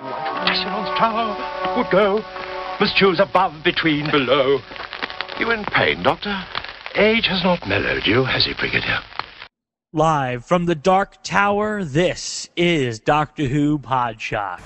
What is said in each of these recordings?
Rassilon's tower would go. Must choose above, between, below. You in pain, Doctor? Age has not mellowed you, has he, Brigadier? Live from the Dark Tower, this is Doctor Who Podshock.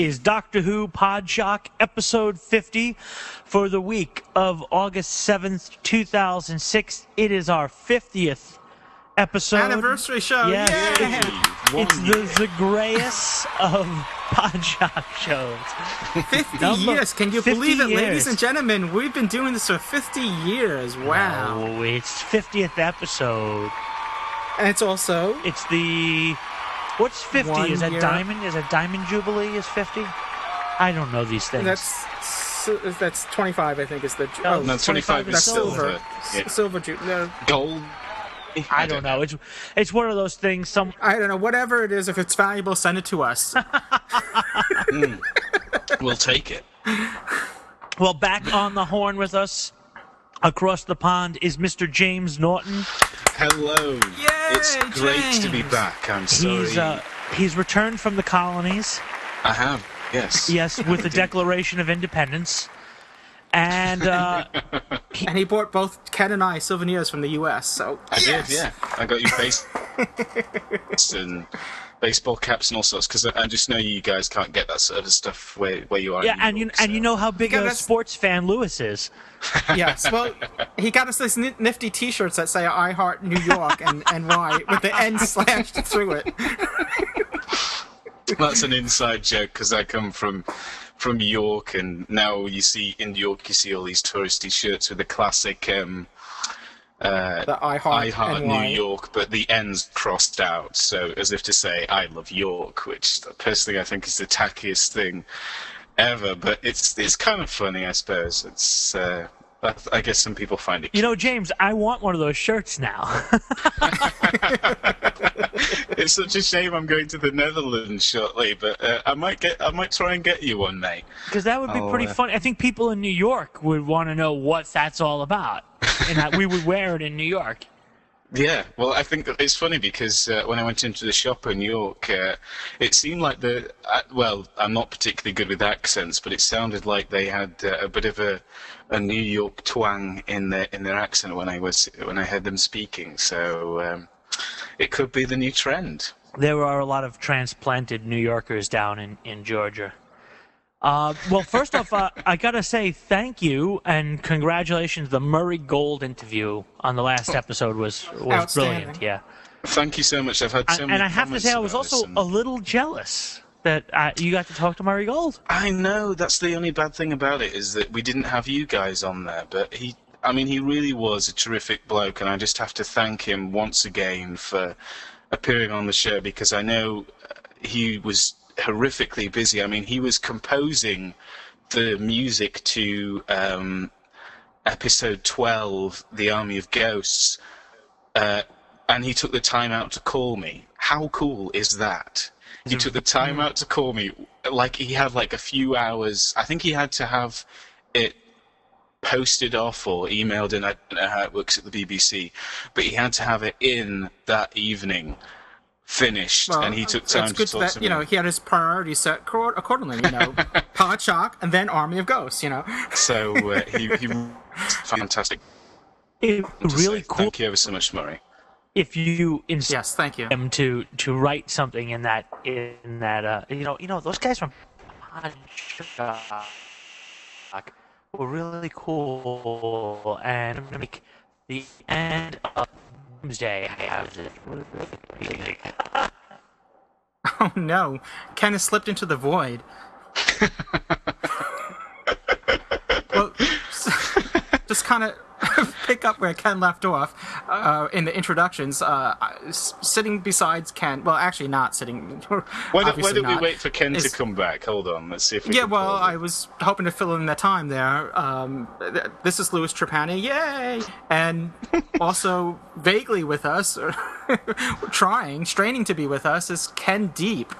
Is Doctor Who Podshock, episode 50 for the week of August 7th, 2006. It is our 50th episode. Anniversary show. Yes, Yay! it's, the Zagreus of Podshock shows. 50 Number- years. Can you believe it, ladies and gentlemen? We've been doing this for 50 years. Wow. Oh, it's 50th episode. And it's also It's the. What's 50? One is that year- Diamond? Is that Diamond Jubilee is 50? I don't know these things. that's that's 25. I think is the Oh, No, 25 is that's silver. silver. Yeah. Silver. ju- No, Gold. I don't know. It's it's one of those things. Some I don't know. Whatever it is, if it's valuable, send it to us. Hmm. We'll take it. well, back on the horn with us across the pond is Mr. James Naughton. Hello. it's great to be back. I'm sorry. He's uh, he's returned from the colonies. I have. Yes. Yes, with the Declaration of Independence, and uh, and he bought both Ken and I souvenirs from the U.S. So I yes! did. Yeah. I got you base and baseball caps and all sorts because I, I just know you guys can't get that sort of stuff where where you are. yeah, New and you York, and you know how big Yeah, a that's- sports fan Louis is. Yes. Well, he got us these nifty T-shirts that say "I Heart New York" and and why with the N slashed through it. That's an inside joke because I come from from York, and now you see in York you see all these touristy shirts with the classic um, uh, The I Heart, I heart. New York, but the N's crossed out, so as if to say I love York, which personally I think is the tackiest thing ever. But it's it's kind of funny, I suppose. It's uh, I, I guess some people find it. You know, James, I want one of those shirts now. it's such a shame I'm going to the Netherlands shortly, but uh, I might get I might try and get you one, mate. Because that would be Oh, pretty uh, funny. I think people in New York would want to know what that's all about, and that we would wear it in New York. Yeah, well, I think it's funny because uh, when I went into the shop in York, uh, it seemed like the uh, well, I'm not particularly good with accents, but it sounded like they had uh, a bit of a, a New York twang in their in their accent when I was when I heard them speaking. So um, it could be the new trend. There are a lot of transplanted New Yorkers down in, in Georgia. Uh, well, first off, uh, I gotta say thank you and congratulations. The Murray Gold interview on the last episode was was brilliant. Yeah, Thank you so much. I've had so and, many and I have to say, I was also and- a little jealous that uh, you got to talk to Murray Gold. I know that's the only bad thing about it is that we didn't have you guys on there, but he I mean he really was a terrific bloke and I just have to thank him once again for appearing on the show because I know uh, he was horrifically busy. I mean he was composing the music to um, episode 12 The Army of Ghosts uh, and he took the time out to call me. How cool is that? He took the time out to call me. Like he had like a few hours. I think he had to have it posted off or emailed in. I don't know how it works at the BBC, but he had to have it in that evening, finished, Well, and he took time It's to good talk that to you know he had his priorities set accordingly. You know, Pod Shock and then Army of Ghosts. You know, So uh, he he fantastic. It really say. cool Thank you ever so much, Murray. if you instead yes, thank you. him to to write something in that in that uh you know you know those guys from Podshock were really cool and I'm gonna make the end of Doomsday I have this really Oh no, Ken has slipped into the void. well, so, just kind of pick up where Ken left off uh, in the introductions. Uh, sitting besides Ken, well, actually not sitting. Why don't, why don't we wait for Ken Is- to come back? Hold on, let's see if we Yeah, can well. I was hoping to fill in the time there. Um, th- this is Louis Trapani, yay! And also vaguely with us, trying, straining to be with us, is Ken Deep.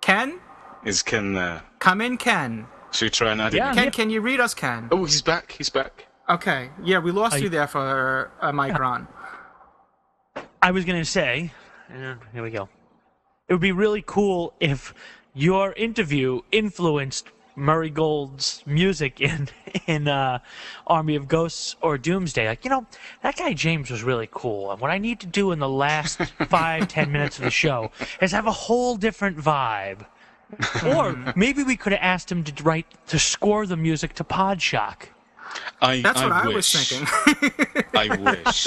Ken, Is Ken there? come in, Ken. Should we try and add Yeah. in? Ken, can you read us, Ken? Oh, he's back. He's back. Okay, yeah, we lost Are you you- there for a micron. I was going to say, here we go. It would be really cool if your interview influenced Murray Gold's music in in uh, Army of Ghosts or Doomsday. Like, you know, that guy James was really cool. And what I need to do in the last five ten minutes of the show is have a whole different vibe. or maybe we could have asked him to write to score the music to Podshock. I, That's what I, wish. was thinking. I wish.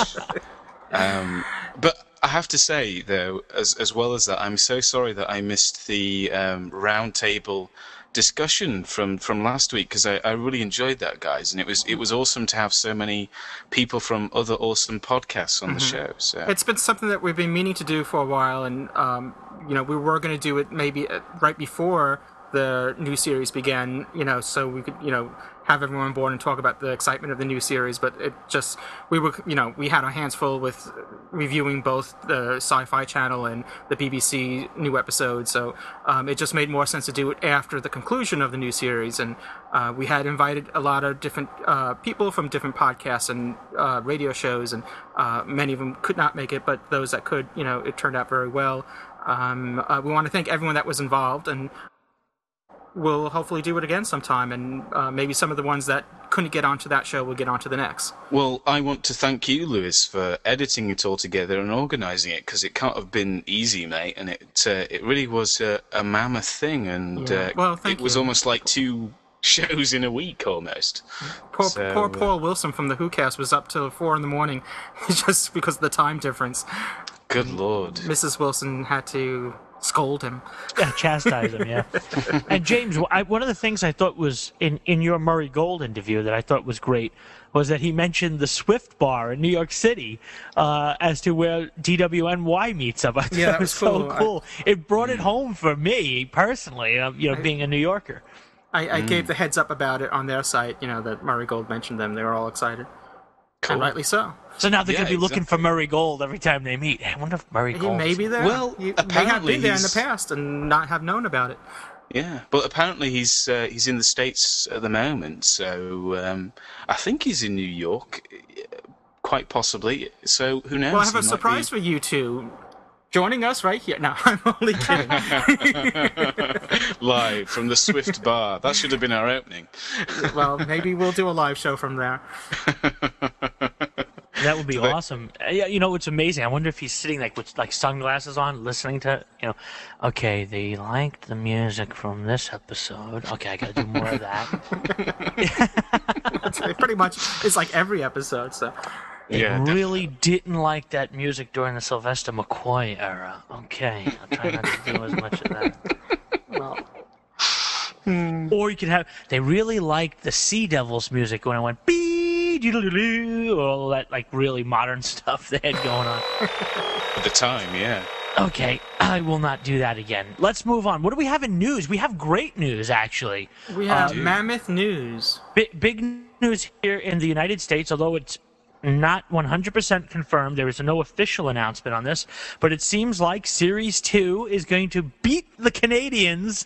um, but I have to say, though, as as well as that, I'm so sorry that I missed the um, roundtable discussion from from last week because I, I really enjoyed that, guys, and it was it was awesome to have so many people from other awesome podcasts on the show. So it's been something that we've been meaning to do for a while, and um, you know, we were going to do it maybe uh, right before the new series began. You know, so we could, you know, have everyone on board and talk about the excitement of the new series. But it just we were, you know, we had our hands full with reviewing both the Sci-Fi Channel and the BBC new episodes. So um, it just made more sense to do it after the conclusion of the new series. And uh, we had invited a lot of different uh, people from different podcasts and uh, radio shows, and uh, many of them could not make it, but those that could, you know, it turned out very well. Um, uh, we want to thank everyone that was involved, and we'll hopefully do it again sometime. And uh, maybe some of the ones that couldn't get onto that show will get onto the next. Well, I want to thank you, Louis, for editing it all together and organising it because it can't have been easy, mate. And it uh, it really was a, a mammoth thing, and Yeah. uh, Well, it was almost like two shows in a week almost. Poor, So, poor uh, Paul Wilson from the Who Cast was up till four in the morning, just because of the time difference. Good lord. Mrs. Wilson had to scold him. Yeah, chastise him, yeah. and James, I, one of the things I thought was in, in your Murray Gold interview that I thought was great was that he mentioned the Swift Bar in New York City uh, as to where DWNY meets up. I thought Yeah, that was was so cool. I- It brought it home for me personally, um, you know, being a New Yorker. I, I gave the heads up about it on their site, you know, that Murray Gold mentioned them. They were all excited. And rightly so. So now they're Yeah, going to be looking for. Murray Gold every time they meet. I wonder if Murray He Gold. may be there. Well, he may have been there in the past and not have known about it. Yeah, but apparently he's uh, he's in the states at the moment, so um, I think he's in New York, uh, quite possibly. So who knows? Well, I have He a surprise be- for you two. Joining us right here. No, I'm only kidding. live from the Swift Bar. That should have been our opening. well, maybe we'll do a live show from there. That would be they- awesome. Uh, Yeah, you know it's amazing. I wonder if he's sitting like with like sunglasses on, listening to you know. Okay, they liked the music from this episode. Okay, I gotta do more of that. It's pretty much it's like every episode. So They Yeah, really didn't like that music during the Sylvester McCoy era. Okay, I'll try not to do as much of that. well, hmm. Or you could have they really liked the Sea Devils music when it went bee doodle all that like really modern stuff they had going on. At the time, yeah. Okay, I will not do that again. Let's move on. What do we have in news? We have great news actually. we have dude. Mammoth News. Big, big news here in the United States, although it's not 100% confirmed. There is no official announcement on this, but it seems like Series 2 is going to beat the Canadians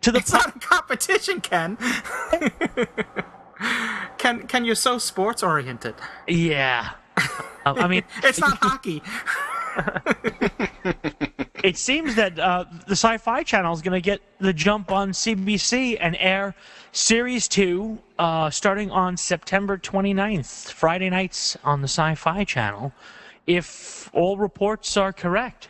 to the It's not a competition, Ken. Ken, Ken, you're so sports oriented. Yeah. Uh, I mean, It's not hockey. it seems that uh, the Sci Fi Channel is going to get the jump on CBC and air Series 2 uh, starting on September 29th, Friday nights on the Sci Fi Channel, if all reports are correct.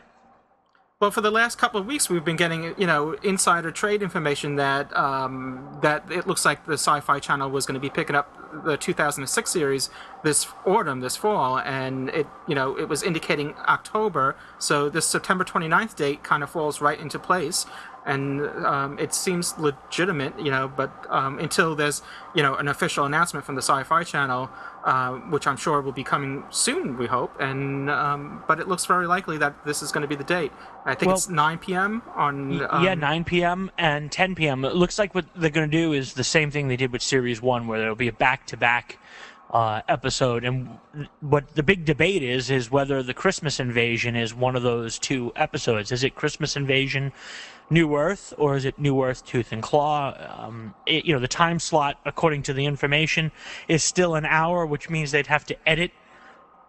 Well, for the last couple of weeks, we've been getting, you know, insider trade information that um, that it looks like the Sci-Fi Channel was going to be picking up the 2006 series this autumn, this fall, and it, you know, it was indicating October. So this September 29th date kind of falls right into place. And um, it seems legitimate, you know. But um, until there's you know an official announcement from the Sci-Fi Channel, uh, which I'm sure will be coming soon, we hope. And um, but it looks very likely that this is going to be the date. I think Well- it's 9 p.m. on. Um, yeah, 9 p.m. and 10 p.m. It looks like what they're going to do is the same thing they did with Series 1, where there'll be a back to back episode. And what the big debate is, is whether the Christmas Invasion is one of those two episodes. Is it Christmas Invasion New Earth, or is it New Earth Tooth and Claw? Um, it, you know, the time slot, according to the information, is still an hour, which means they'd have to edit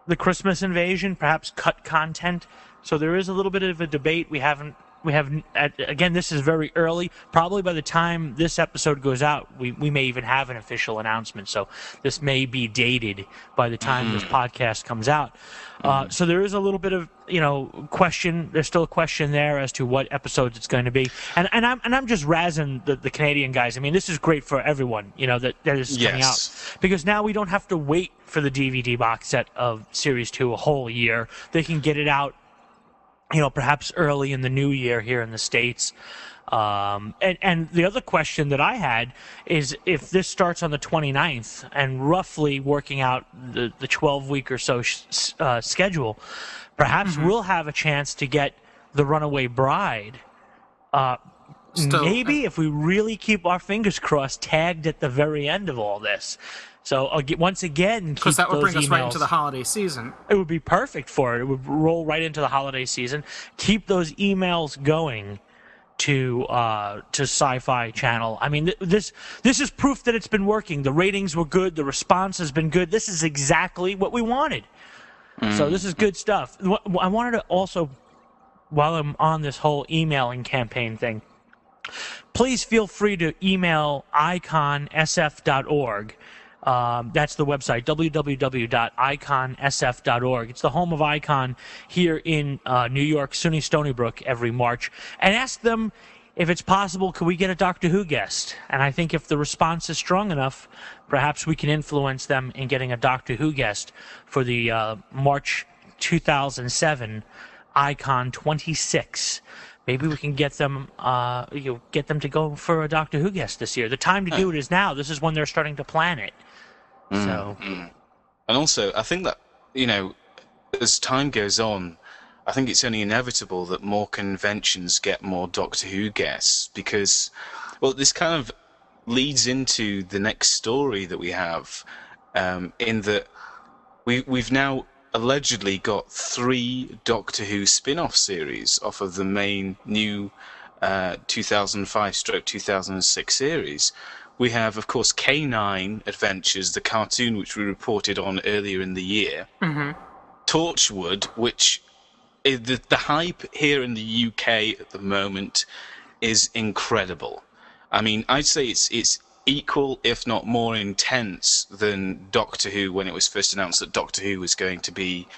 the Christmas invasion, perhaps cut content. So there is a little bit of a debate. We haven't. We have again. This is very early. Probably by the time this episode goes out, we, we may even have an official announcement. So this may be dated by the time this podcast comes out. Uh, so there is a little bit of you know question. There's still a question there as to what episodes it's going to be. And and I'm and I'm just razzing the, the Canadian guys. I mean, this is great for everyone. You know that that is coming out because now we don't have to wait for the DVD box set of Series 2 a whole year. They can get it out, you know, perhaps early in the new year here in the States. Um, and, and the other question that I had is if this starts on the 29th and roughly working out the, the 12 week or so sh- uh, schedule, perhaps we'll have a chance to get The Runaway Bride uh, Still- maybe if we really keep our fingers crossed, tagged at the very end of all this. So ag- once again, because that would those bring us right into the holiday season. It would be perfect for it. It would roll right into the holiday season. Keep those emails going to uh, to Sci-Fi Channel. I mean, th- this this is proof that it's been working. The ratings were good. The response has been good. This is exactly what we wanted. So this is good stuff. I wanted to also, while I'm on this whole emailing campaign thing, please feel free to email iconsf.org. Um, that's the website, www.iconsf.org. It's the home of Icon here in uh, New York, SUNY Stony Brook, every March. And ask them if it's possible, could we get a Doctor Who guest? And I think if the response is strong enough, perhaps we can influence them in getting a Doctor Who guest for the uh, March 2007 Icon 26 maybe we can get them uh you know, get them to go for a Doctor Who guest this year. The time to do it is now. This is when they're starting to plan it. So And also, I think that, you know, as time goes on, I think it's only inevitable that more conventions get more Doctor Who guests because, well, this kind of leads into the next story that we have, um, in that we, we've now allegedly got three Doctor Who spin off series off of the main new uh, 2005 stroke 2006 series. We have, of course, K9 Adventures, the cartoon which we reported on earlier in the year. Torchwood, which is the, the hype here in the UK at the moment is incredible. I mean, I'd say it's it's equal, if not more intense, than Doctor Who when it was first announced that Doctor Who was going to be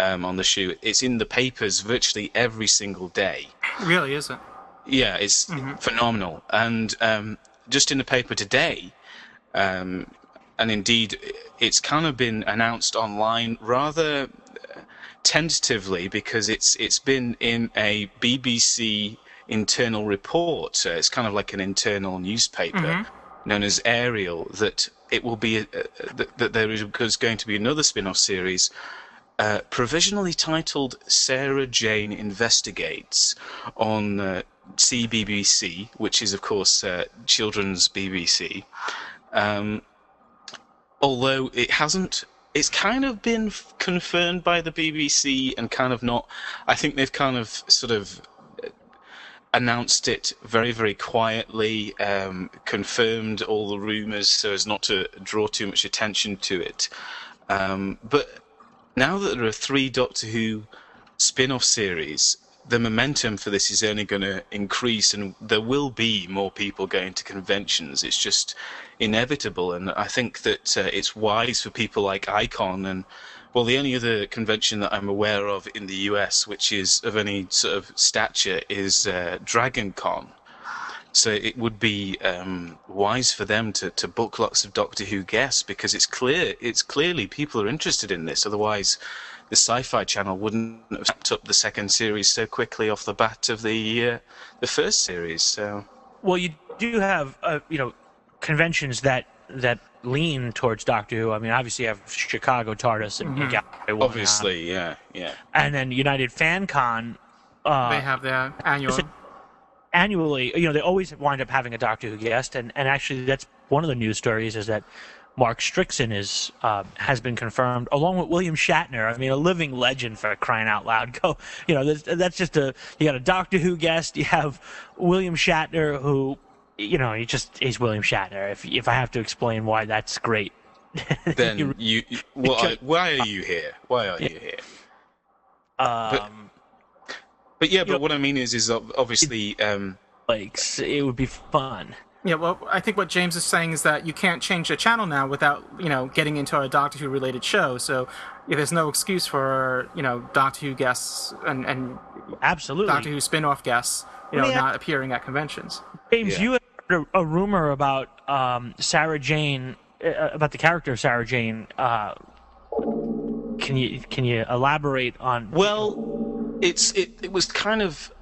um, on the show. It's in the papers virtually every single day. Really, is it? Yeah, it's phenomenal. And um, just in the paper today, um, and indeed, it's kind of been announced online rather tentatively because it's it's been in a BBC internal report. Uh, it's kind of like an internal newspaper known as Ariel that it will be uh, that, that there is is going to be another spin-off series uh, provisionally titled Sarah Jane Investigates on uh, CBBC, which is, of course, uh, children's BBC. Um, although it hasn't, it's kind of been f- confirmed by the BBC and kind of not. I think they've kind of sort of uh, announced it very, very quietly, um, confirmed all the rumours so as not to draw too much attention to it. Um, but now that there are three Doctor Who spin off series, the momentum for this is only going to increase, and there will be more people going to conventions. It's just inevitable, and I think that uh, it's wise for people like Icon and well, the only other convention that I'm aware of in the US, which is of any sort of stature, is uh, Dragon Con. So it would be um, wise for them to, to book lots of Doctor Who guests because it's clear it's clearly people are interested in this. Otherwise, the Sci-Fi Channel wouldn't have wrapped up the second series so quickly off the bat of the uh, the first series. So Well, you do have uh, you know conventions that that lean towards Doctor Who. I mean, obviously you have Chicago TARDIS and Mm-hmm. Gallifrey One, uh, obviously, yeah, yeah. and then United Fan Con. Uh, they have their annual. Annually, you know, they always wind up having a Doctor Who guest, and, and actually, that's one of the news stories is that Mark Strickson is uh, has been confirmed, along with William Shatner. I mean, a living legend for crying out loud. Go, you know, that's, that's just a you got a Doctor Who guest. You have William Shatner, who, you know, he just he's William Shatner. If if I have to explain why that's great, Then You- you, you why, why are you here? Why are you here? um, But yeah, but know- what I mean is, is ob- obviously, um, like it would be fun. Yeah, well, I think what James is saying is that you can't change the channel now without, you know, getting into a Doctor Who related show. So yeah, there's no excuse for, you know, Doctor Who guests and, and Absolutely. Doctor Who spin off guests, you know, Let me not appearing at conventions. James, Yeah. you had heard a, a rumor about um, Sarah Jane, uh, about the character of Sarah Jane. Uh, can you can you elaborate on? well, it's it, it was kind of.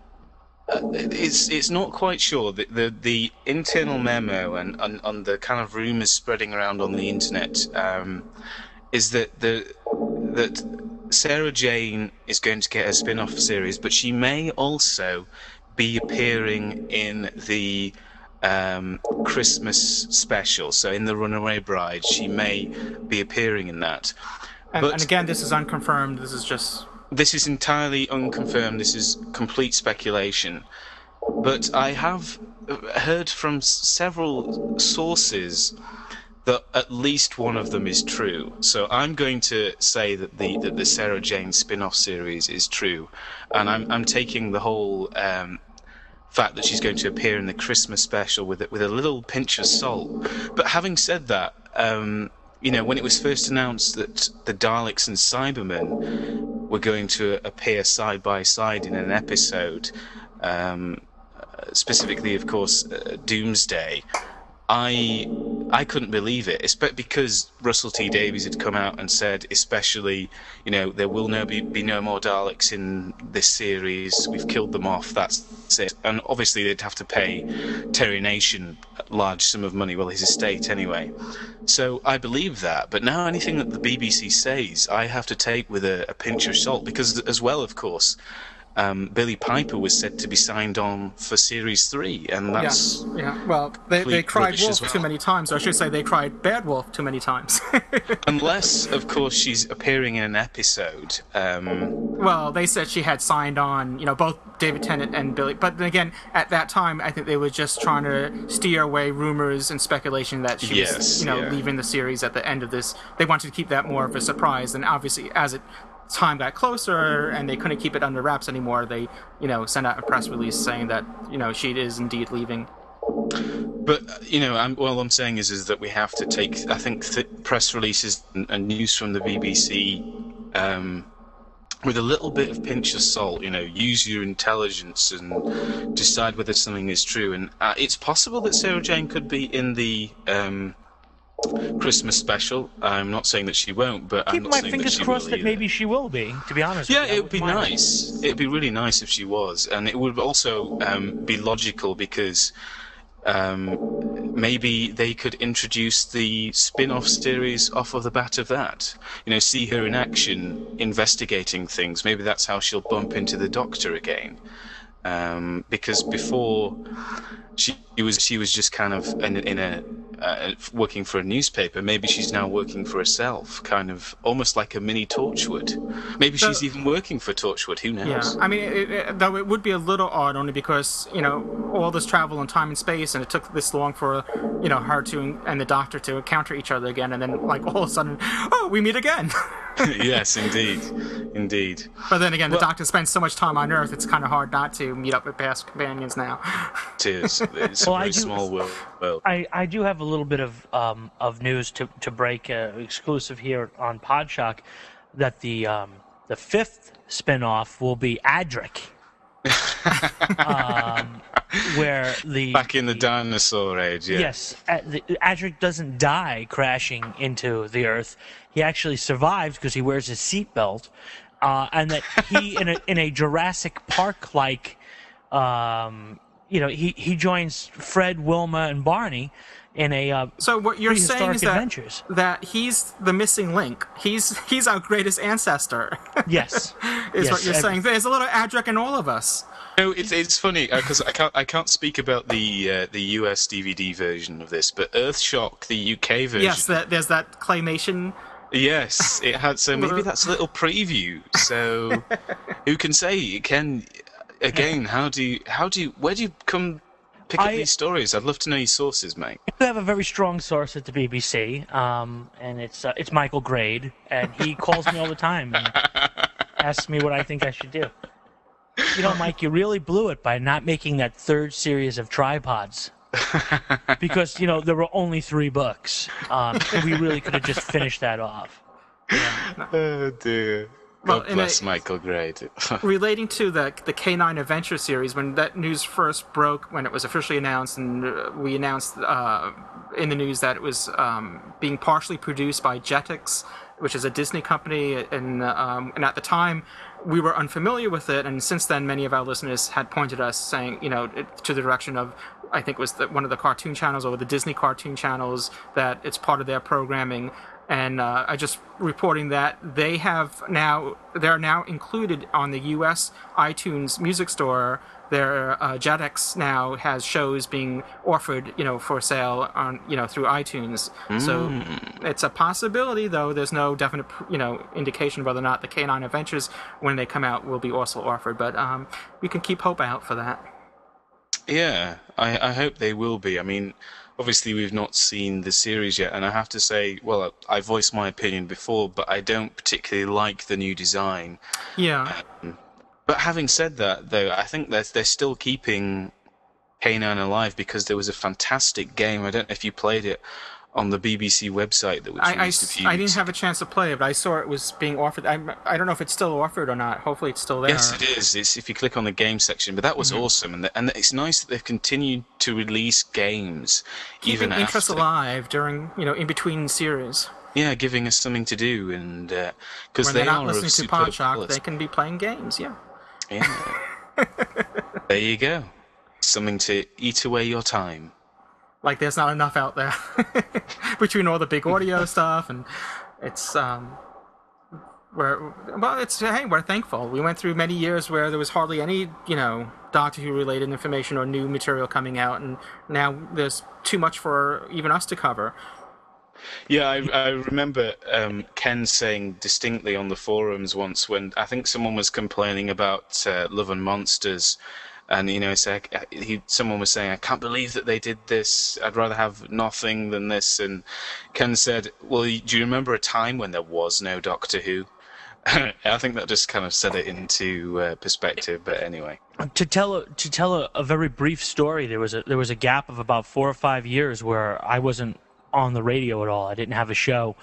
Uh, it's it's not quite sure the the, the internal memo and on, on the kind of rumors spreading around on the internet um, is that the that Sarah Jane is going to get a spin-off series, but she may also be appearing in the um, Christmas special. So in the Runaway Bride, she may be appearing in that. And, But- and again, this is unconfirmed. This is just This is entirely unconfirmed. This is complete speculation. But I have heard from several sources that at least one of them is true. So I'm going to say that the that the Sarah Jane spin-off series is true, and I'm I'm taking the whole um, fact that she's going to appear in the Christmas special with it with a little pinch of salt. But having said that, um, you know, when it was first announced that the Daleks and Cybermen were going to appear side by side in an episode, um, uh, specifically, of course, uh, Doomsday. I I couldn't believe it, espe- because Russell T Davies had come out and said, especially, you know, there will no be, be no more Daleks in this series. We've killed them off. That's it. And obviously, they'd have to pay Terry Nation a large sum of money, well, his estate anyway. So I believe that. But now anything that the BBC says, I have to take with a, a pinch of salt, because as well, of course. Um, Billie Piper was said to be signed on for Series 3, and that's yeah, yeah. Well, they, they cried wolf as too many times, or I should say, they cried bad wolf too many times. Unless, of course, she's appearing in an episode. Um, well, they said she had signed on, you know, both David Tennant and Billie. But then again, at that time, I think they were just trying to steer away rumors and speculation that she Yes, was, you know, yeah. leaving the series at the end of this. They wanted to keep that more of a surprise, and obviously, as it time got closer and they couldn't keep it under wraps anymore, they, you know, sent out a press release saying that, you know, she is indeed leaving. but uh, you know, I'm, all I'm saying is, is that we have to take. I think th- press releases and, news from the BBC um, with a little bit of pinch of salt. You know, use your intelligence and decide whether something is true. And uh, it's possible that Sarah Jane could be in the. Um, Christmas special. I'm not saying that she won't, but I'm Keep not my saying fingers that she crossed will that either. maybe she will be. To be honest. Yeah, with you. it would be mind. nice. It'd be really nice if she was, and it would also um, be logical because um, maybe they could introduce the spin-off series off of the bat of that. You know, see her in action, investigating things. Maybe that's how she'll bump into the Doctor again. Um, because before she was she was just kind of in, in a uh, working for a newspaper. Maybe she's now working for herself, kind of almost like a mini Torchwood. Maybe she's even working for Torchwood. Who knows? Yeah? I mean, it, it, though it would be a little odd only because you know all this travel in time and space, and it took this long for you know her to and the Doctor to encounter each other again, and then like all of a sudden, oh, we meet again. yes, indeed, indeed. but then again, the Well- Doctor spends so much time on Earth; it's kind of hard not to meet up with past companions now. It is. It's Well, a I very do- small world. world. I, I do have a little bit of um, of news to to break uh, exclusive here on Podshock that the um, the fifth spinoff will be Adric. um, where the Back in the dinosaur age, yeah. Yes, the, Adric doesn't die crashing into the Earth. He actually survives because he wears his seatbelt, uh, and that he in a in a Jurassic Park like, um, you know, he he joins Fred, Wilma, and Barney in a uh, So what you're saying is that, adventures. that he's the missing link. He's he's our greatest ancestor. Yes, is Yes, what you're saying. There's a little Adric in all of us. No, it's it's funny because I can't I can't speak about the uh, the US DVD version of this, but Earthshock, the UK version. Yes, that there's that claymation. Yes, it had. So maybe that's a little preview. So who can say? It can again. How do you? How do you? Where do you come pick up I- these stories? I'd love to know your sources, mate. We have a very strong source at the BBC, um, and it's uh, it's Michael Grade, and he calls me all the time and asks me what I think I should do. You know, Mike, you really blew it by not making that third series of tripods. because you know there were only three books. Um, we really could have just finished that off. Oh dear. Well, God bless Michael Grade. Relating to the the K9 Adventure series, when that news first broke, when it was officially announced, and uh, we announced uh, in the news that it was um, being partially produced by Jetix, which is a Disney company, and um, and at the time we were unfamiliar with it, and since then many of our listeners had pointed us saying, you know, to the direction of. I think it was the, one of the cartoon channels or the Disney cartoon channels that it's part of their programming and uh, I just reporting that they have now they're now included on the U.S. iTunes Music Store. Their uh, Jetix now has shows being offered, you know, for sale on you know through iTunes. So it's a possibility, though. There's no definite you know indication whether or not the K9 Adventures, when they come out, will be also offered. But um, we can keep hope out for that. Yeah, I, I hope they will be. I mean, obviously we've not seen the series yet, and I have to say, well, I voiced my opinion before, but I don't particularly like the new design. Yeah, um, But having said that, though, I think that they're still keeping K9 alive because there was a fantastic game. I don't know if you played it on the BBC website that was I, I, released a few I didn't have a chance to play it, but I saw it was being offered. I, I don't know if it's still offered or not. Hopefully, it's still there. Yes, it is. It's if you click on the game section, but that was Mm-hmm. awesome, and the, and it's nice that they've continued to release games keeping even interest after. alive during you know in between series. Yeah, giving us something to do, and because When they they're not are listening to Podshock, they can be playing games. Yeah. Yeah. there you go. Something to eat away your time. Like there's not enough out there between all the big audio stuff and it's um we're well it's hey we're thankful. We went through many years where there was hardly any you know doctor who related information or new material coming out and now there's too much for even us to cover. Yeah, I, I remember um, Ken saying distinctly on the forums once when I think someone was complaining about uh, Love and Monsters, and you know, it's like, uh, he someone was saying, "I can't believe that they did this. I'd rather have nothing than this." And Ken said, "Well, do you remember a time when there was no Doctor Who?" I think that just kind of set it into uh, perspective. But anyway, to tell to tell a, a very brief story, there was a there was a gap of about four or five years where I wasn't on the radio at all. I didn't have a show,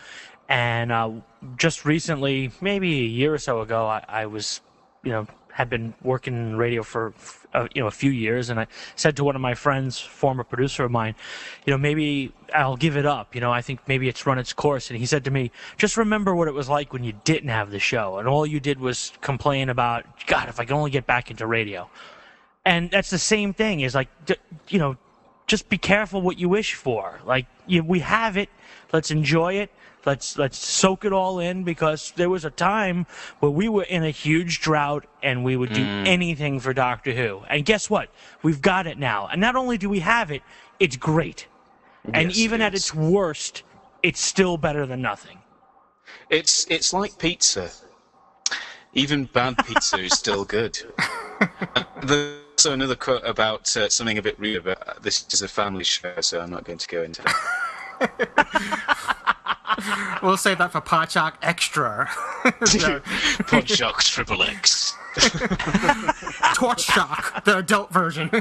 and uh, just recently, maybe a year or so ago, I, I was, you know, had been working in radio for uh, you know a few years, and I said to one of my friends, former producer of mine, you know, maybe I'll give it up. You know, I think maybe it's run its course. And he said to me, just remember what it was like when you didn't have the show, and all you did was complain about, God, if I could only get back into radio and that's the same thing is like you know just be careful what you wish for like you, we have it let's enjoy it let's let's soak it all in because there was a time where we were in a huge drought and we would do anything for doctor who. And guess what? We've got it now. And not only do we have it it's great. And even it at its worst it's still better than nothing. It's it's like pizza. Even bad pizza is still good. There's another quote about uh, something a bit rude, but this is a family show, so I'm not going to go into that. we'll save that for Podshock Extra So, Podshock Triple X. Torch Shock the adult version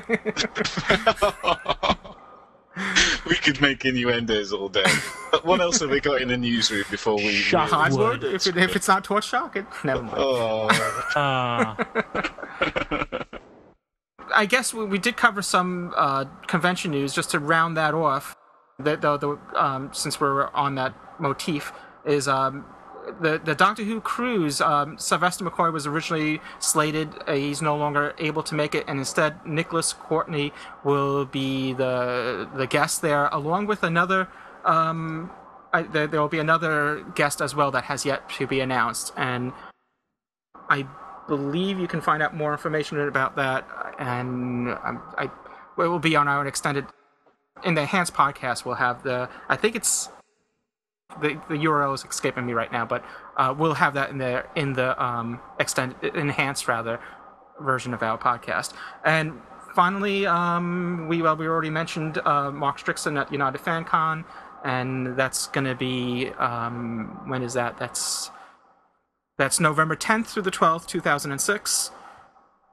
We could make innuendos all day. But what else have we got in the newsroom before we? Shock. Hardwood if, it, if it's not Torch Shock it never mind Oh, uh, I guess we, we did cover some uh, convention news just to round that off. The, the, the um, since we're on that motif, is um, the the Doctor Who cruise. Um, Sylvester McCoy was originally slated. Uh, he's no longer able to make it, and instead Nicholas Courtney will be the the guest there, along with another. Um, I, there, there will be another guest as well that has yet to be announced, and I believe you can find out more information about that, and um, I it will be on our extended in the enhanced podcast. We'll have the I think it's the the URL is escaping me right now, but uh, we'll have that in the in the um, extended enhanced rather version of our podcast. And finally, um, we well we already mentioned uh, Mark Strickson at United Fan Con, and that's going to be um, when is that? That's that's November 10th through the 12th, 2006.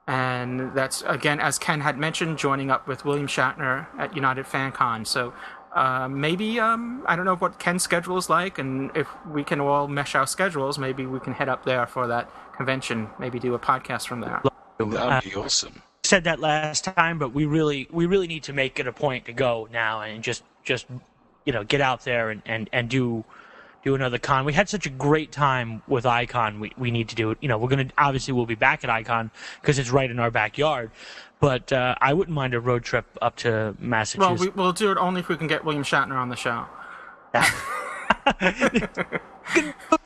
And that's, again, as Ken had mentioned, joining up with William Shatner at United Fan Con. So uh, maybe, um, I don't know what Ken's schedule is like, and if we can all mesh our schedules, maybe we can head up there for that convention, maybe do a podcast from there. That would be awesome. Said that last time, but we really we really need to make it a point to go now and just just you know get out there and and and do do another con. We had such a great time with Icon. We we need to do it. You know, we're gonna obviously we'll be back at Icon because it's right in our backyard. But uh, I wouldn't mind a road trip up to Well, Massachusetts. we, we'll do it only if we can get William Shatner on the show.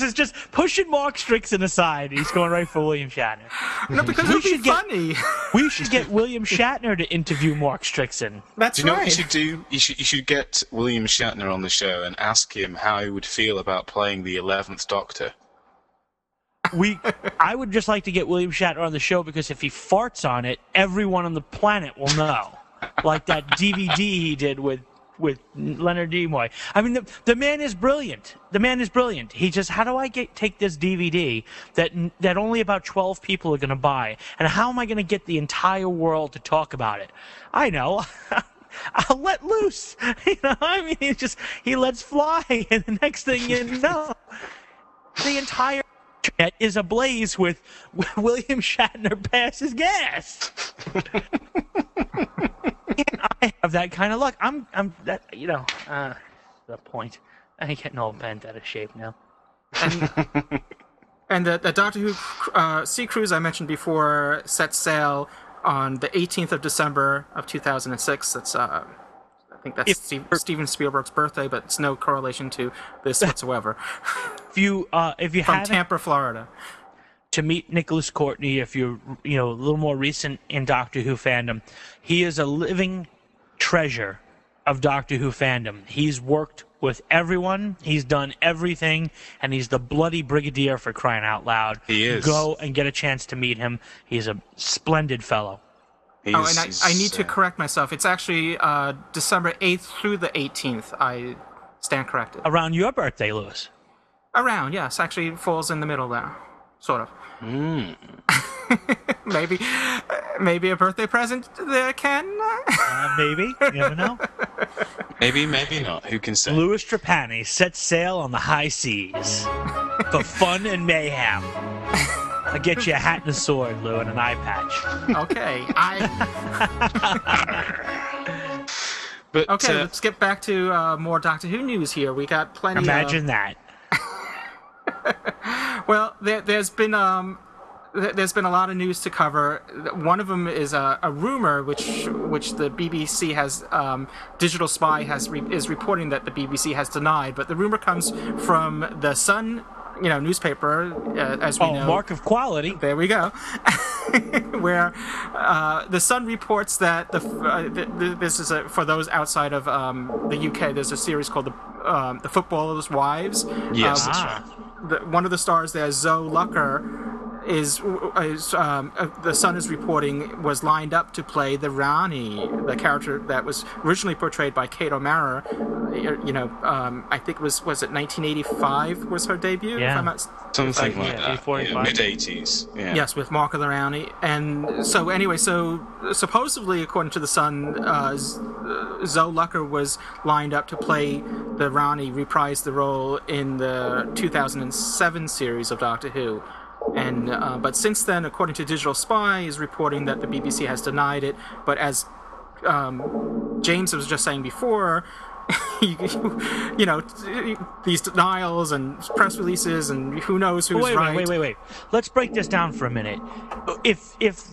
it's just pushing Mark Strickson aside. He's going right for William Shatner. No, because We it would be should get- funny. We should get William Shatner to interview Mark Strickson. That's Do you know what you should do? You should you should get William Shatner on the show and ask him how he would feel about playing the Eleventh Doctor. We, I would just like to get William Shatner on the show because if he farts on it, everyone on the planet will know. Like that DVD he did with with Leonard Nimoy. I mean, the the man is brilliant. The man is brilliant. He just, how do I get take this DVD that that only about twelve people are going to buy, and how am I going to get the entire world to talk about it? I know. I'll let loose. You know, I mean, he just he lets fly, and the next thing you know, the entire internet is ablaze with William Shatner passes gas. Can't I have that kind of luck? I'm, I'm that you know, uh, the point. I ain't getting all bent out of shape now. And the, the Doctor Who uh, Sea Cruise I mentioned before set sail on the 18th of December of 2006. That's uh, I think that's If- Steve, Steven Spielberg's birthday, but it's no correlation to this whatsoever. If you, uh, if you From Tampa, Florida. to meet Nicholas Courtney, if you're you know a little more recent in Doctor Who fandom, he is a living treasure of Doctor Who fandom. He's worked with everyone, he's done everything, and he's the bloody brigadier for crying out loud. He is. Go and get a chance to meet him. He's a splendid fellow. He's, Oh, and I, I need to uh, correct myself. It's actually uh, December 8th through the 18th. I stand corrected. Around your birthday, Louis. Around, yes. Actually, it falls in the middle there. Sort of. Hmm. maybe, maybe a birthday present there, Ken? Uh, maybe. You never know. Maybe, maybe not. Who can say? Louis Trapani sets sail on the high seas for fun and mayhem. I'll get you a hat and a sword, Lou, and an eye patch. okay. I. But Okay, uh, let's get back to uh, more Doctor Who news here. We got plenty. Imagine that. Of, well, there, there's been um, there's been a lot of news to cover. One of them is a, a rumor, which which the BBC has um, Digital Spy has re- is reporting that the BBC has denied. But the rumor comes from the Sun, you know, newspaper, uh, as we Oh, know. mark of quality. There we go. Where uh, the Sun reports that the uh, th- th- this is a, for those outside of um, the UK. There's a series called the um, the Footballers' Wives. yes, Uh, that's Ah. The, one of the stars there, Zoe Lucker, is is um, uh, the Sun is reporting was lined up to play the Rani, the character that was originally portrayed by Kate O'Mara. uh, You know, um, I think it was was it 1985 was her debut. if Yeah. I'm not Something Like, like that. 45. Mid eighties. Yeah. Yes, with Mark of the Rani, And so, anyway, so supposedly, according to The Sun, uh, uh, Zoe Lucker was lined up to play the Rani, reprised the role in the 2007 series of Doctor Who. And uh, but since then, according to Digital Spy, is reporting that the BBC has denied it. But as um, James was just saying before, you, you know, these denials and press releases and who knows who's wait, right. wait, wait, wait, wait. Let's break this down for a minute. If if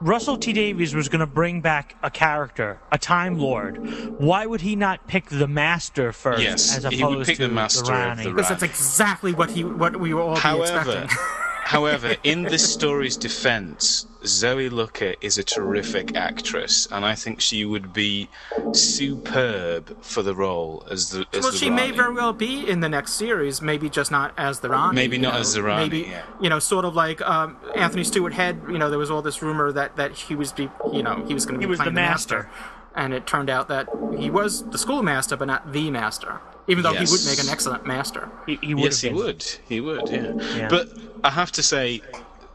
Russell T Davies was going to bring back a character, a Time Lord, why would he not pick the Master first, Yes, as he would opposed pick to the Master of Rani? the Because that's exactly what he what we were all be However, expecting. however, in this story's defense, Zoe Lucker is a terrific actress, and I think she would be superb for the role as the as well, the she may very well be in the next series. Maybe just not as the Rani. Maybe not know, as the Rani, Maybe yeah. you know, sort of like um, Anthony Stewart Head. You know, there was all this rumor that that he was be you know he was going to be He was the playing master. and it turned out that he was the schoolmaster, but not the master. Even though he would make an excellent master. He, he would Yes, he been. would. He would. Yeah. Yeah. But I have to say,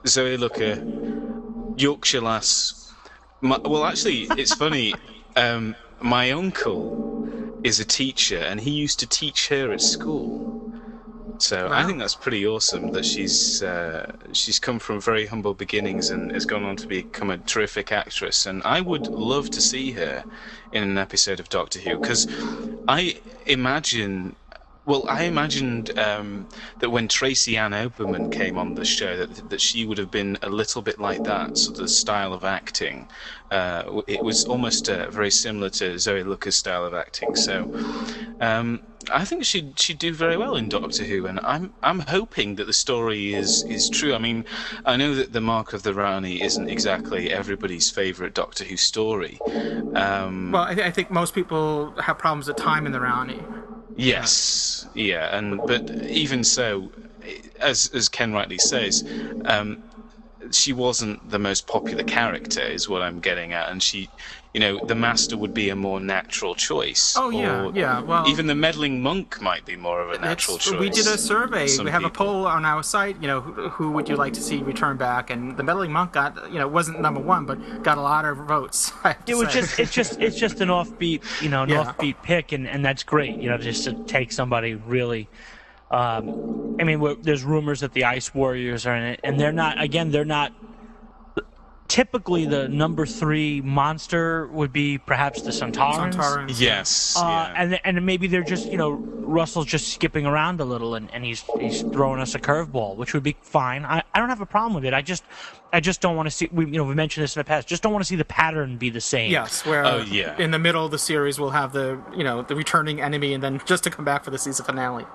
Zoe Lucker, Yorkshire lass. My, well, actually, it's funny. Um, my uncle is a teacher, and he used to teach her at school. So I think that's pretty awesome that she's uh, she's come from very humble beginnings and has gone on to become a terrific actress. And I would love to see her in an episode of Doctor Who because I imagine. Well, I imagined um, that when Tracy Ann Oberman came on the show, that that she would have been a little bit like that sort of style of acting. Uh, it was almost uh, very similar to Zoe Lucker's style of acting. So, um, I think she'd she'd do very well in Doctor Who, and I'm I'm hoping that the story is is true. I mean, I know that the Mark of the Rani isn't exactly everybody's favourite Doctor Who story. Um, Well, I, th- I think most people have problems with Time and the Rani. Yes, yeah, and but even so, as as Ken rightly says, um, she wasn't the most popular character, is what I'm getting at, and she, you know, the Master would be a more natural choice. Oh, yeah, or yeah, well- even the meddling monk might be more of a natural choice. We did a survey. Some We have a poll on our site. You know, who, who would you like to see return back? And the meddling monk got, you know, wasn't number one, but got a lot of votes. I have to It was say. just it's just it's just an offbeat you know an Yeah. offbeat pick and and that's great you know just to take somebody really um I mean there's rumors that the Ice Warriors are in it and they're not again they're not typically the number three monster would be perhaps the Sontarans. Sontarans. Yes. Uh, yeah. and and maybe they're just you know Russell's just skipping around a little and, and he's he's throwing us a curveball, which would be fine. I, I don't have a problem with it. I just I just don't want to see we you know we mentioned this in the past. Just don't want to see the pattern be the same. Yes, where Oh, yeah. in the middle of the series we'll have the you know the returning enemy, and then just to come back for the season finale.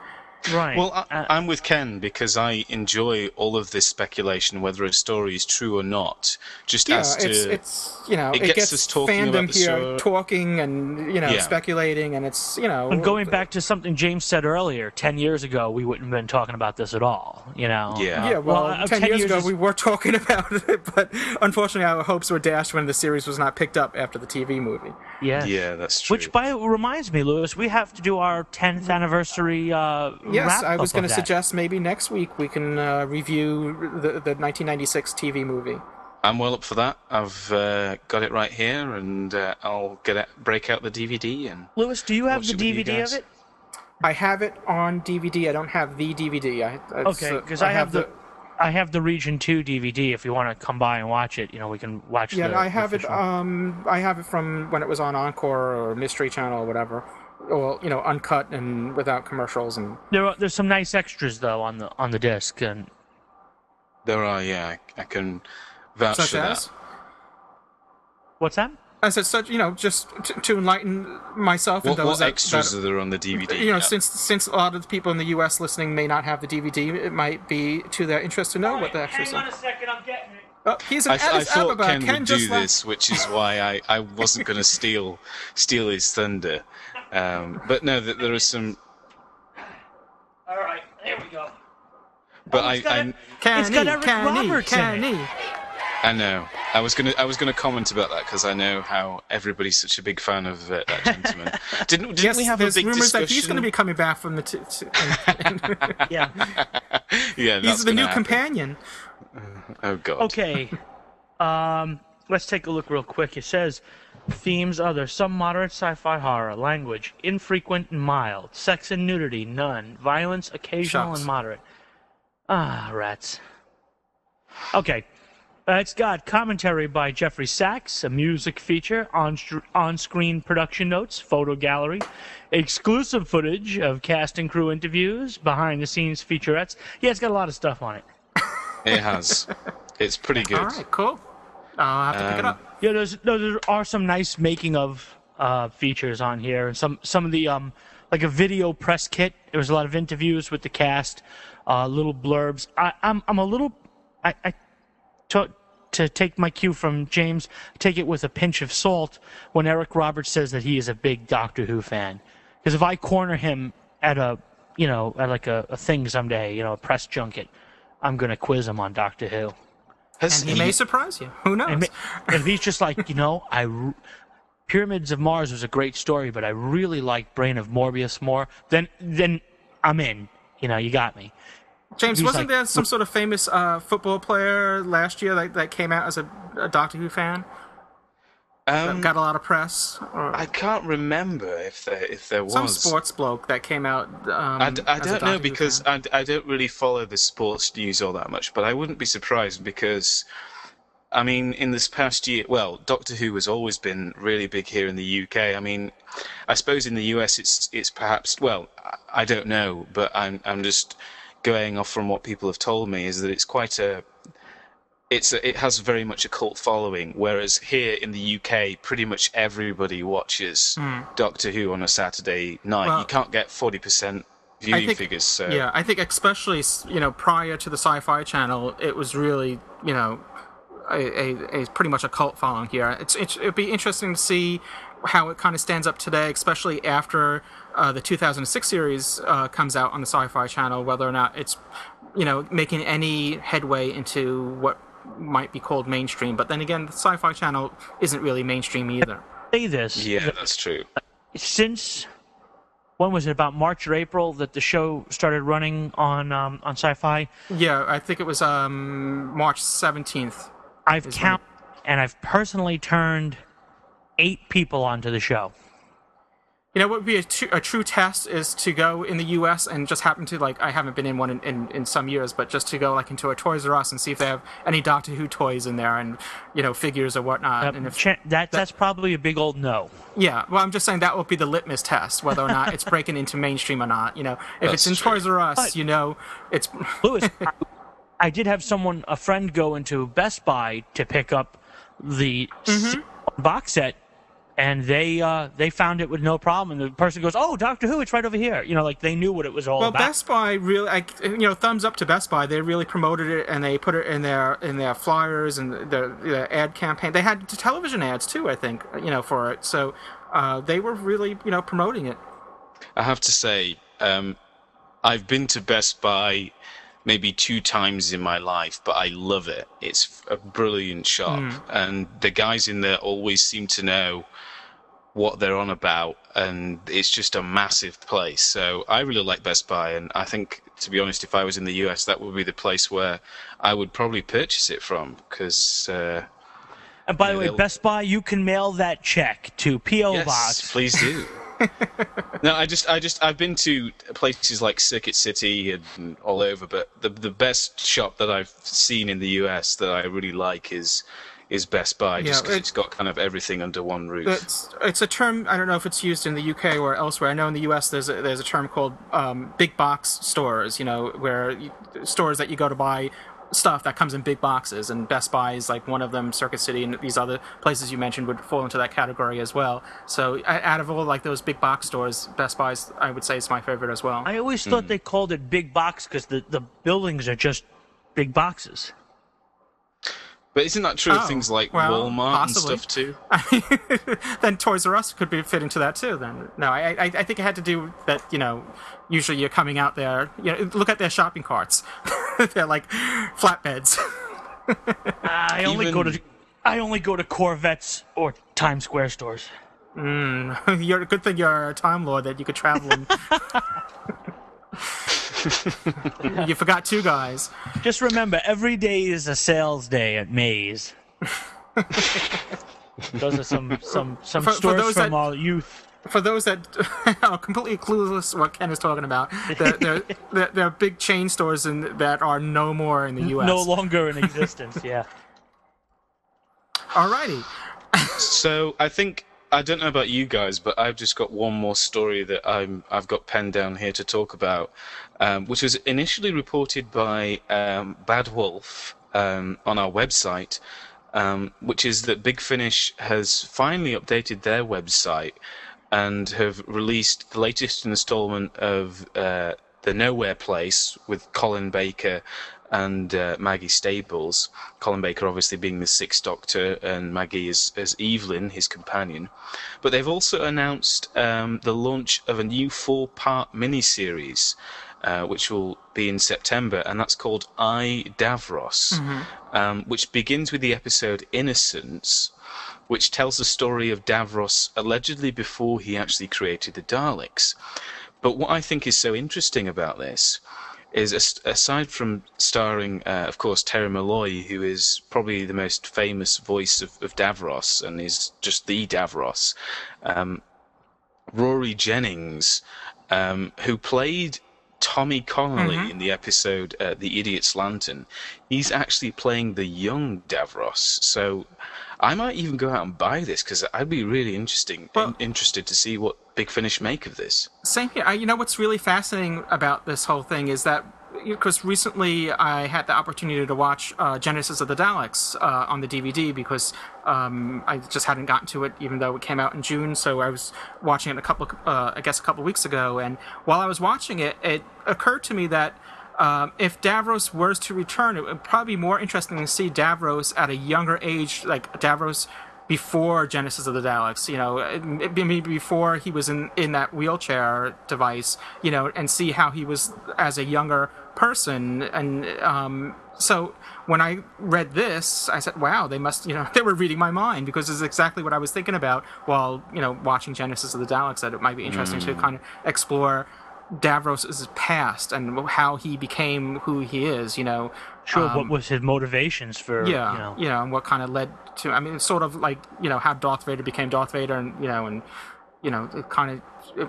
Right. Well, I, Uh, I'm with Ken because I enjoy all of this speculation, whether a story is true or not. Just Yeah, as to it's it's you know it it, gets gets, us talking fandom about the here show. talking and you know Yeah. speculating, and it's you know And going back to something James said earlier, ten years ago we wouldn't have been talking about this at all. You know. Yeah. Uh, Yeah, well, uh, ten, years, ago is- we were talking about it, but unfortunately our hopes were dashed when the series was not picked up after the TV movie. yeah. yeah, that's true. Which by reminds me, Louis, we have to do our 10th anniversary. Uh, Yes, wrap I was going to suggest maybe next week we can uh, review the, the 1996 TV movie. I'm well up for that. I've uh, got it right here, and uh, I'll get it, break out the DVD and. Louis, do you have the it with you DVD of it? I have it on DVD. I don't have the DVD. I, it's, Okay, uh, because I, have the. I have the Region Two DVD. If you want to come by and watch it, you know we can watch. Yeah, the, I have the it. official- Um, I have it from when it was on Encore or Mystery Channel or whatever. Well, you know, uncut and without commercials and There are, there's some nice extras though on the on the disc, and There are, yeah, I, I can vouch such for as. that. what's that? I said such, you know, just to, to enlighten myself What, and those what that, extras that- are there on the DVD? you know, Yeah. since since a lot of the people in the U.S. listening may not have the DVD, it might be to their interest to know what the extras are. Hang on a second, I'm getting it. Oh, he's an I, I Addis thought Ababa. Ken, Ken would do left. this, which is why I, I wasn't going to steal steal his thunder. Um, but no, th- there are some. All right, there we go. But Oh, I, it's got I, a- Kenny, It's got Eric Kenny, Roberts in it. I know. I was gonna I was gonna comment about that because I know how everybody's such a big fan of uh, that gentleman. Didn't didn't Yes, we have a big rumors discussion? that he's going to be coming back from the. T- t- and- and- Yeah. yeah, that's he's the new happen. companion. Oh god. Okay. Um, let's take a look real quick. It says themes other some moderate sci-fi horror, language infrequent and mild, sex and nudity none, violence occasional Shucks. and moderate. Ah, rats. Okay. Uh, it's got commentary by Geoffrey Sax, a music feature, on on screen production notes, photo gallery, exclusive footage of cast and crew interviews, behind the scenes featurettes. Yeah, it's got a lot of stuff on it. It has. It's pretty good. All right, cool. I'll have to pick it Um, up. Yeah, there's there are some nice making of uh, features on here, and some some of the um like a video press kit. There was a lot of interviews with the cast, uh, little blurbs. I, I'm I'm a little I, I to to take my cue from James, take it with a pinch of salt when Eric Roberts says that he is a big Doctor Who fan, because if I corner him at a you know at like a, a thing someday, you know a press junket, I'm gonna quiz him on Doctor Who. Has And he may surprise you. Who knows? And, and if he's just like, you know, I r- Pyramids of Mars was a great story, but I really like Brain of Morbius more. Then, then I'm in. You know, you got me. James, he's wasn't like- there some sort of famous uh, football player last year that, that came out as a, a Doctor Who fan? Um, got a lot of press? Or I can't remember if there if there was some sports bloke that came out. Um, I, d- I don't know because. I, I don't really follow the sports news all that much, but I wouldn't be surprised because, I mean, in this past year, well, Doctor Who has always been really big here in the UK. I mean, I suppose in the US it's it's perhaps well, I- I don't know, but I'm I'm just going off from what people have told me is that it's quite a it's a, it has very much a cult following, whereas here in the UK, pretty much everybody watches Doctor Who on a Saturday night. Well, you can't get forty percent viewing think- figures. So Yeah, I think especially you know prior to the Sci-Fi Channel, it was really you know a, a, a pretty much a cult following here. It's, it's it'd be interesting to see how it kind of stands up today, especially after uh, the 2006 series uh, comes out on the Sci-Fi Channel. Whether or not it's you know making any headway into what might be called mainstream. But then again, the Sci-Fi Channel isn't really mainstream either. Say this. yeah, that's true. Since when was it? About March or April that the show started running on um, on Sci-Fi. Yeah, I think it was um, March 17th. I've Is counted, and I've personally turned eight people onto the show. You know what would be a, tru- a true test is to go in the U.S. and just happen to like I haven't been in one in, in, in some years, but just to go like into a Toys R Us and see if they have any Doctor Who toys in there and you know figures or whatnot. Uh, and if cha- that that's probably a big old no. yeah, well, I'm just saying that will be the litmus test whether or not it's breaking into mainstream or not. You know, if it's in true. Toys R Us, But- you know, it's Louis, I, I did have someone, a friend, go into Best Buy to pick up the Mm-hmm. box set, and they uh, they found it with no problem. And the person goes, "Oh, Doctor Who, it's right over here." You know, like they knew what it was all Well, about. Well, Best Buy really, I, you know, thumbs up to Best Buy. They really promoted it and they put it in their in their flyers and their, their ad campaign. They had television ads too, I think, you know, for it. So uh, they were really, you know, promoting it. I have to say, um, I've been to Best Buy maybe two times in my life, but I love it. It's a brilliant shop, and the guys in there always seem to know what they're on about, and it's just a massive place. So I really like Best Buy, and I think, to be honest, if I was in the US, that would be the place where I would probably purchase it from, because. Uh, and by the way, they'll- Best Buy, you can mail that check to PO yes, Box. please do. no, I just, I just, I've been to places like Circuit City and all over, but the the best shop that I've seen in the US that I really like is is Best Buy, just Yeah, because it- it's got kind of everything under one roof. It's it's a term. I don't know if it's used in the UK or elsewhere. I know in the US there's a, there's a term called um, big box stores. You know, where you, stores that you go to buy stuff that comes in big boxes, and Best Buy is like one of them. Circuit City and these other places you mentioned would fall into that category as well. So out of all like those big box stores, Best Buy's I would say is my favorite as well. I always thought they called it big box because the, the buildings are just big boxes. But isn't that true Oh, of things like well, Walmart possibly. and stuff too? then Toys R Us could be fit into that too. Then no, I, I I think it had to do that. You know, usually you're coming out there. You know, look at their shopping carts. They're like flatbeds. I only go to I only go to Korvettes or Times Square stores. Hmm. you're a good thing you're a time lord that you could travel. In. You forgot two guys. Just remember, every day is a sales day at Mays. those are some some some For- for those from that- our youth. for those that are completely clueless what Ken is talking about, there, there, there, there are big chain stores in, that are no more in the U.S. No longer in existence. Yeah. Alrighty. So I think I don't know about you guys, but I've just got one more story that I'm I've got penned down here to talk about, um, which was initially reported by um, Bad Wolf um, on our website, um, which is that Big Finish has finally updated their website and have released the latest installment of uh, the Nowhere Place with Colin Baker and uh, Maggie Stables. Colin Baker, obviously, being the Sixth Doctor, and Maggie as, as Evelyn, his companion. But they've also announced um, the launch of a new four part miniseries. Uh, which will be in September, and that's called I Davros, um, which begins with the episode Innocence, which tells the story of Davros allegedly before he actually created the Daleks. But what I think is so interesting about this is, aside from starring, uh, of course, Terry Molloy, who is probably the most famous voice of, of Davros and is just the Davros, um, Rory Jennings, um, who played Tommy Connolly in the episode uh, The Idiot's Lantern, he's actually playing the young Davros. So I might even go out and buy this because I'd be really interesting Well- in- interested to see what Big Finish make of this. Same here. I, you know what's really fascinating about this whole thing is that because recently I had the opportunity to watch uh, Genesis of the Daleks uh, on the DVD because um, I just hadn't gotten to it, even though it came out in June. So I was watching it a couple, uh, I guess, a couple weeks ago. And while I was watching it, it occurred to me that. Um, if Davros were to return, it would probably be more interesting to see Davros at a younger age, like Davros before Genesis of the Daleks, you know, maybe before he was in, in that wheelchair device, you know, and see how he was as a younger person. And um, so when I read this, I said, wow, they must, you know, they were reading my mind because it's exactly what I was thinking about while, you know, watching Genesis of the Daleks, that it might be interesting to kind of explore Davros's past and how he became who he is, you know. Sure. Um, what was his motivations for? yeah, You know, you know, and what kind of led to. I mean, it's sort of like you know how Darth Vader became Darth Vader, and you know, and you know, it kind of it,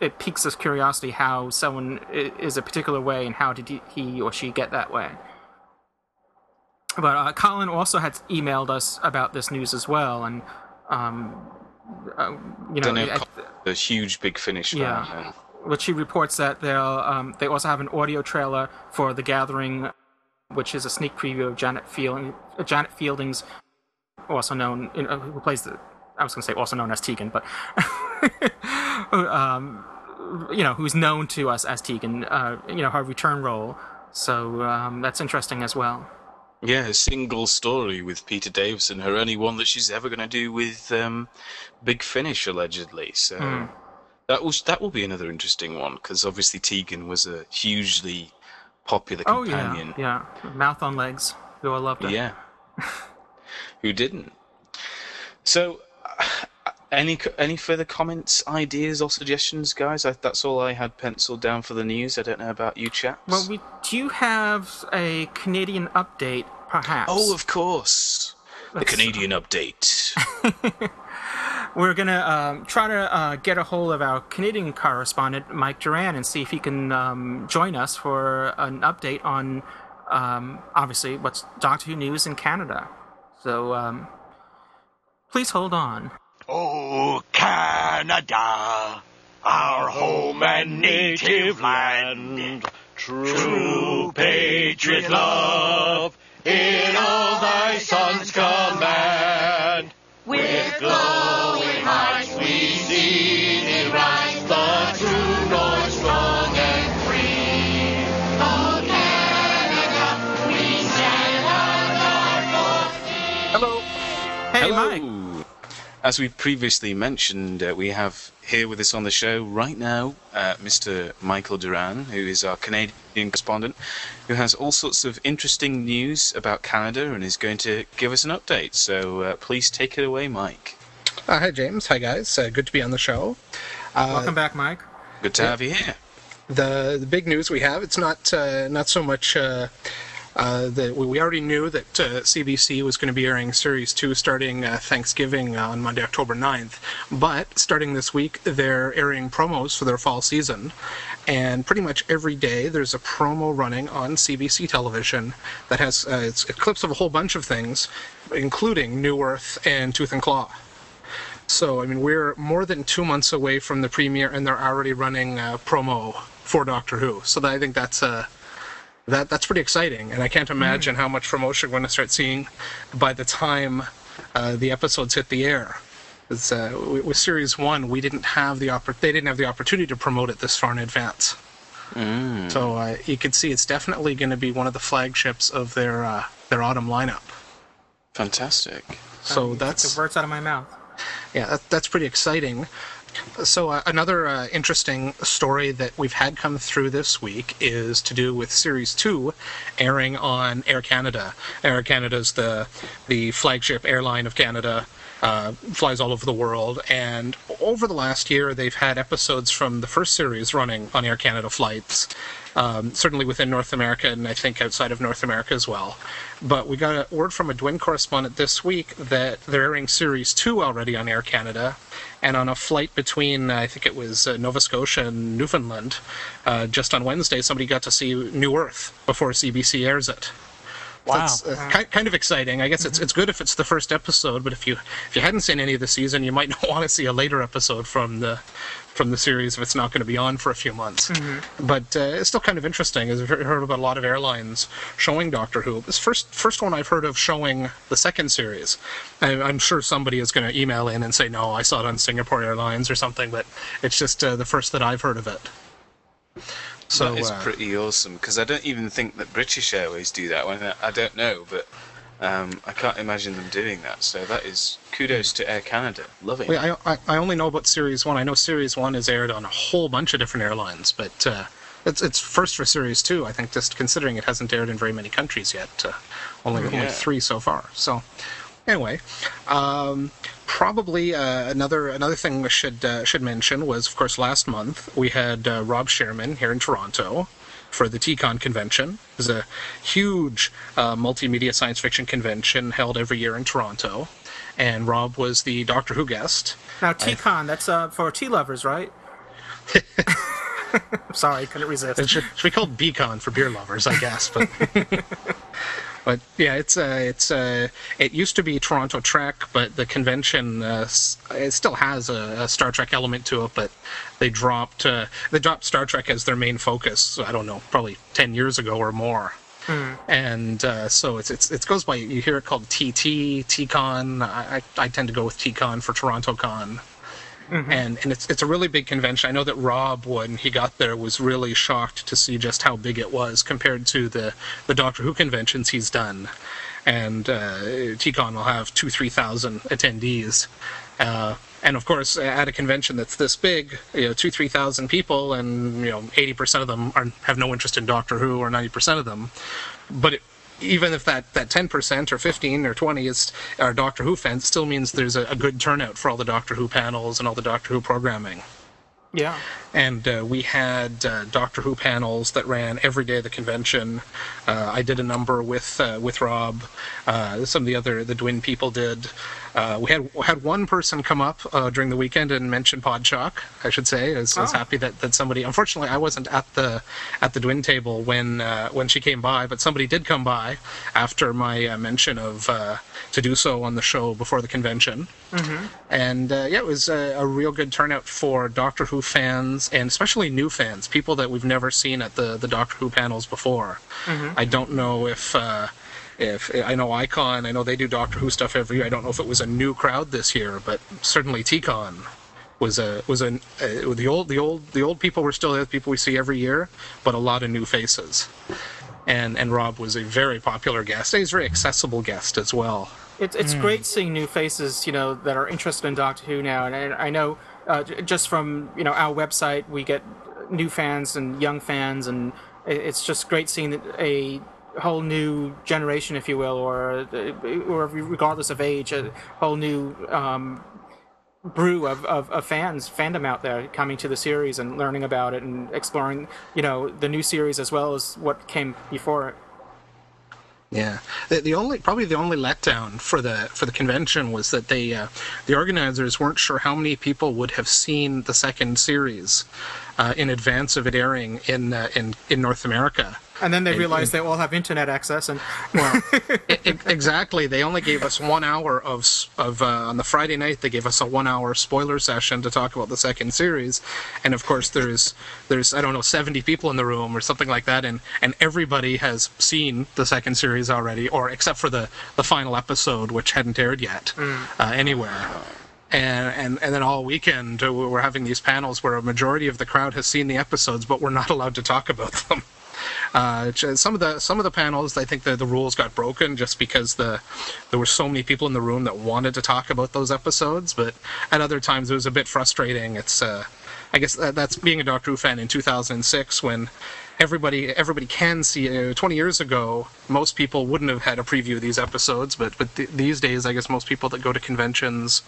it piques us curiosity how someone is a particular way, and how did he- or she get that way. But uh, Colin also had emailed us about this news as well, and um, uh, you know, know a huge Big Finish fan. Yeah. which he reports that they'll um, they also have an audio trailer for The Gathering, which is a sneak preview of Janet Fielding, uh, Janet Fielding's, also known in, uh, who plays the I was going to say also known as Tegan, but um, you know who's known to us as Tegan, uh, you know her return role. So um, that's interesting as well. Yeah, a single story with Peter Davison, her only one that she's ever going to do with um, Big Finish, allegedly. So Hmm. that will that will be another interesting one because obviously Tegan was a hugely popular companion. Oh yeah, yeah, mouth on legs. Who I loved it. Yeah. Who didn't? So, any any further comments, ideas, or suggestions, guys? I, that's all I had penciled down for the news. I don't know about you chaps. Well, we do have a Canadian update, perhaps. oh, of course, the Canadian update. We're gonna um, try to uh, get a hold of our Canadian correspondent Mike Doran and see if he can um, join us for an update on, um, obviously, what's Doctor Who news in Canada. So um, please hold on. Oh, Canada, our home and native land. True patriot love in all thy sons command. With glowing hearts we see thee rise, the true North strong and free. Oh, Canada, we stand on our Hello. Hey, Hello. Mike. As we previously mentioned, uh, we have here with us on the show right now uh, Mr. Michael Doran, who is our Canadian correspondent, who has all sorts of interesting news about Canada and is going to give us an update. So uh, please take it away, Mike. Uh, hi, James. Hi, guys. Uh, good to be on the show. Uh, Welcome back, Mike. Good to have you here. the the big news we have it's not uh, not so much uh, Uh, we already knew that uh, CBC was going to be airing Series 2 starting uh, Thanksgiving on Monday, October 9th. But starting this week, they're airing promos for their fall season. And pretty much every day, there's a promo running on CBC television that has uh, it's clips of a whole bunch of things, including New Earth and Tooth and Claw. So, I mean, we're more than two months away from the premiere, and they're already running uh, promo for Doctor Who. So that, I think that's uh, that that's pretty exciting, and I can't imagine how much promotion we're going to start seeing by the time uh, the episodes hit the air. It's, uh, with with Series One, we didn't have the oppor- they didn't have the opportunity to promote it this far in advance. So uh, you can see it's definitely going to be one of the flagships of their uh, their autumn lineup. Fantastic. So You that's the words out of my mouth. yeah, that, that's pretty exciting. So uh, another uh, interesting story that we've had come through this week is to do with Series Two, airing on Air Canada. Air Canada is the the flagship airline of Canada. Uh, flies all over the world, and over the last year, they've had episodes from the first series running on Air Canada flights. Um, certainly within North America, and I think outside of North America as well. But we got a word from a DWIN correspondent this week that they're airing Series 2 already on Air Canada, and on a flight between, I think it was uh, Nova Scotia and Newfoundland, uh, just on Wednesday, somebody got to see New Earth before CBC airs it. Wow. That's uh, ki- kind of exciting. I guess it's it's good if it's the first episode, but if you if you hadn't seen any of the season, you might not want to see a later episode from the from the series if it's not going to be on for a few months. But uh, it's still kind of interesting. I've heard heard about a lot of airlines showing Doctor Who. This first first one I've heard of showing the second series. I, I'm sure somebody is going to email in and say no, I saw it on Singapore Airlines or something, but it's just uh, the first that I've heard of it. So that is uh, pretty awesome because I don't even think that British Airways do that. Well, I don't know, but um, I can't imagine them doing that. So that is kudos to Air Canada. Love it. Wait, I, I, I only know about Series 1. I know Series 1 is aired on a whole bunch of different airlines, but uh, it's it's first for Series 2, I think, just considering it hasn't aired in very many countries yet. Uh, only, only three so far. So, anyway, um, probably uh, another another thing we should uh, should mention was, of course, last month we had uh, Rob Shearman here in Toronto for the TCon convention. It was a huge uh, multimedia science fiction convention held every year in Toronto, and Rob was the Doctor Who guest. Now, TCon, that's uh, for tea lovers, right? Sorry, couldn't resist. It should, should be called Beacon for beer lovers, I guess. But but yeah, it's uh, it's uh, it used to be Toronto Trek, but the convention uh, it still has a, a Star Trek element to it. But they dropped uh, they dropped Star Trek as their main focus. I don't know, probably ten years ago or more. And uh, so it's, it's it goes by you hear it called TT TCon. I, I I tend to go with TCon for Toronto Con and and it's it's a really big convention. I know that Rob, when he got there, was really shocked to see just how big it was compared to the the Doctor Who conventions he's done. And uh, TCon will have two three thousand attendees. Uh, and of course, at a convention that's this big, you know, two three thousand people, and you know, eighty percent of them are, have no interest in Doctor Who, or ninety percent of them. But it, even if that, that 10% or 15 or 20 is are Doctor Who fans, still means there's a, a good turnout for all the Doctor Who panels and all the Doctor Who programming. Yeah. And uh, we had uh, Doctor Who panels that ran every day of the convention. Uh, I did a number with uh, with Rob. Uh, some of the other the DWIN people did. Uh, we had had one person come up uh, during the weekend and mention Podshock. I should say. I was, I was Oh. happy that, that somebody. Unfortunately, I wasn't at the at the DWIN table when uh, when she came by, but somebody did come by after my uh, mention of uh, to do so on the show before the convention and uh, yeah, it was a, a real good turnout for Doctor Who fans and especially new fans, people that we've never seen at the the Doctor Who panels before. I don't know if. If I know Icon, I know they do Doctor Who stuff every year. I don't know if it was a new crowd this year, but certainly TCon was a was a uh, the old the old the old people were still there, the people we see every year, but a lot of new faces. And and Rob was a very popular guest. He's a very accessible guest as well. It's it's great seeing new faces, you know, that are interested in Doctor Who now, and I, I know uh, just from you know our website we get new fans and young fans, and it's just great seeing a whole new generation, if you will, or or regardless of age, a whole new um, brew of, of, of fans fandom out there coming to the series and learning about it and exploring you know the new series as well as what came before it. Yeah, the, the only probably the only letdown for the for the convention was that they uh, the organizers weren't sure how many people would have seen the second series uh, in advance of it airing in uh, in in North America. And then they And- realized they all have internet access, and Well, I- I- exactly. They only gave us one hour of of uh, on the Friday night. They gave us a one hour spoiler session to talk about the second series, and of course there's there's I don't know seventy people in the room or something like that, and and everybody has seen the second series already, or except for the the final episode which hadn't aired yet uh, anywhere. And, and and then all weekend uh, we're having these panels where a majority of the crowd has seen the episodes, but we're not allowed to talk about them. Uh, some of the some of the panels, I think the, the rules got broken just because the there were so many people in the room that wanted to talk about those episodes. But at other times, it was a bit frustrating. It's uh, I guess that, that's being a Doctor Who fan in 2006 when everybody everybody can see. Uh, 20 years ago, most people wouldn't have had a preview of these episodes, but but th- these days, I guess most people that go to conventions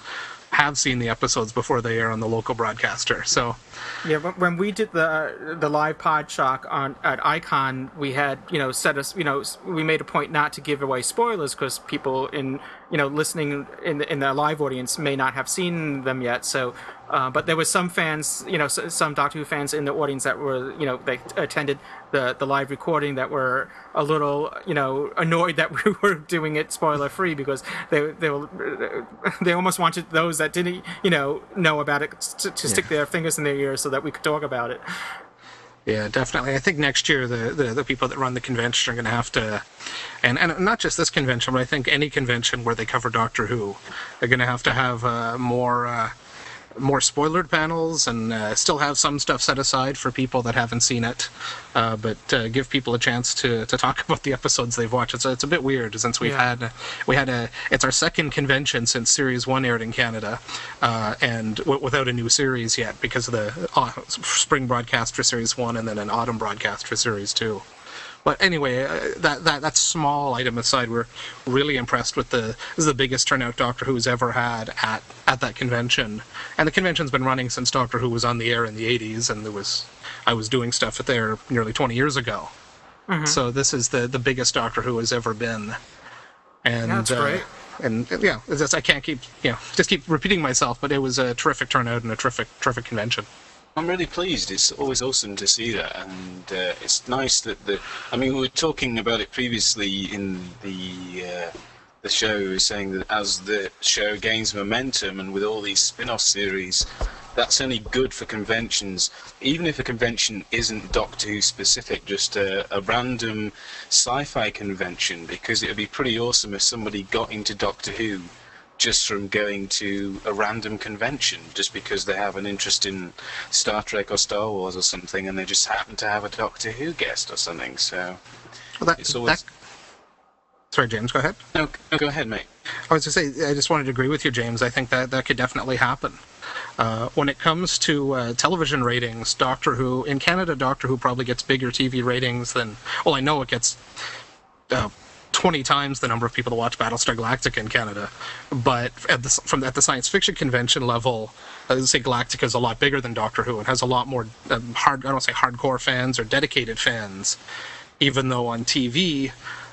have seen the episodes before they air on the local broadcaster. So Yeah, when- we did the the live pod shock on at Icon, we had you know set us you know we made a point not to give away spoilers because people in you know listening in the, in the live audience may not have seen them yet. So, uh, but there was some fans, you know, some Doctor Who fans in the audience that were you know they attended the the live recording that were a little you know annoyed that we were doing it spoiler free because they they were they almost wanted those that didn't you know know about it to, to stick their fingers in their ears so that we could talk about it. Yeah, definitely. I think next year the, the, the people that run the convention are going to have to, and, and not just this convention, but I think any convention where they cover Doctor Who, they're going to have to have uh, more uh, more spoilered panels and uh, still have some stuff set aside for people that haven't seen it, uh, but uh, give people a chance to, to talk about the episodes they've watched. It's, it's a bit weird since we've Yeah. had we had a it's our second convention since Series One aired in Canada, uh, and w- without a new series yet because of the uh, spring broadcast for Series One and then an autumn broadcast for Series Two. But anyway, uh, that that that small item aside, we're really impressed with the this is the biggest turnout Doctor Who's ever had at at that convention, and the convention's been running since Doctor Who was on the air in the '80s, and there was I was doing stuff at there nearly 20 years ago. So this is the the biggest Doctor Who has ever been, and That's uh, great. and yeah, I can't keep you know just keep repeating myself, but it was a terrific turnout and a terrific terrific convention. I'm really pleased. It's always awesome to see that, and uh, it's nice that the. I mean, we were talking about it previously in the uh, the show, saying that as the show gains momentum, and with all these spin-off series, that's only good for conventions. Even if a convention isn't Doctor Who specific, just a, a random sci-fi convention, because it would be pretty awesome if somebody got into Doctor Who just from going to a random convention just because they have an interest in Star Trek or Star Wars or something and they just happen to have a Doctor Who guest or something. So, Well, that, It's always- that- Sorry, James, go ahead. no, no go ahead, mate. I was going to say, I just wanted to agree with you, James. I think that that could definitely happen. Uh, when it comes to uh, television ratings, Doctor Who in Canada, Doctor Who probably gets bigger TV ratings than. Well, I know it gets uh, 20 times the number of people that watch Battlestar Galactica in Canada, but at the from at the science fiction convention level, I say Galactica is a lot bigger than Doctor Who and has a lot more um, hard. I don't say hardcore fans or dedicated fans, even though on TV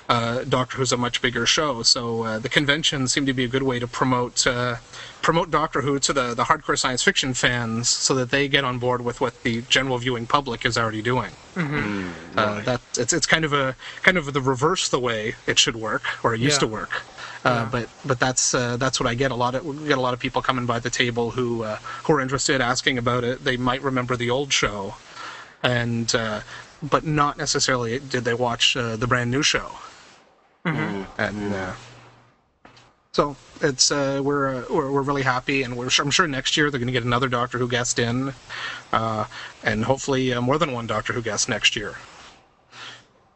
uh, Doctor Who's a much bigger show. So uh, the conventions seem to be a good way to promote uh, promote Doctor Who to the, the hardcore science fiction fans, so that they get on board with what the general viewing public is already doing. Uh, that it's it's kind of a kind of the reverse the way it should work or it used Yeah. to work. Uh, But but that's uh, that's what I get a lot of we get a lot of people coming by the table who uh, who are interested asking about it. They might remember the old show, and uh, but not necessarily did they watch uh, the brand new show. And uh, so it's uh, we're, uh, we're we're really happy, and we're I'm sure next year they're going to get another Doctor Who guest in, uh, and hopefully uh, more than one Doctor Who guest next year.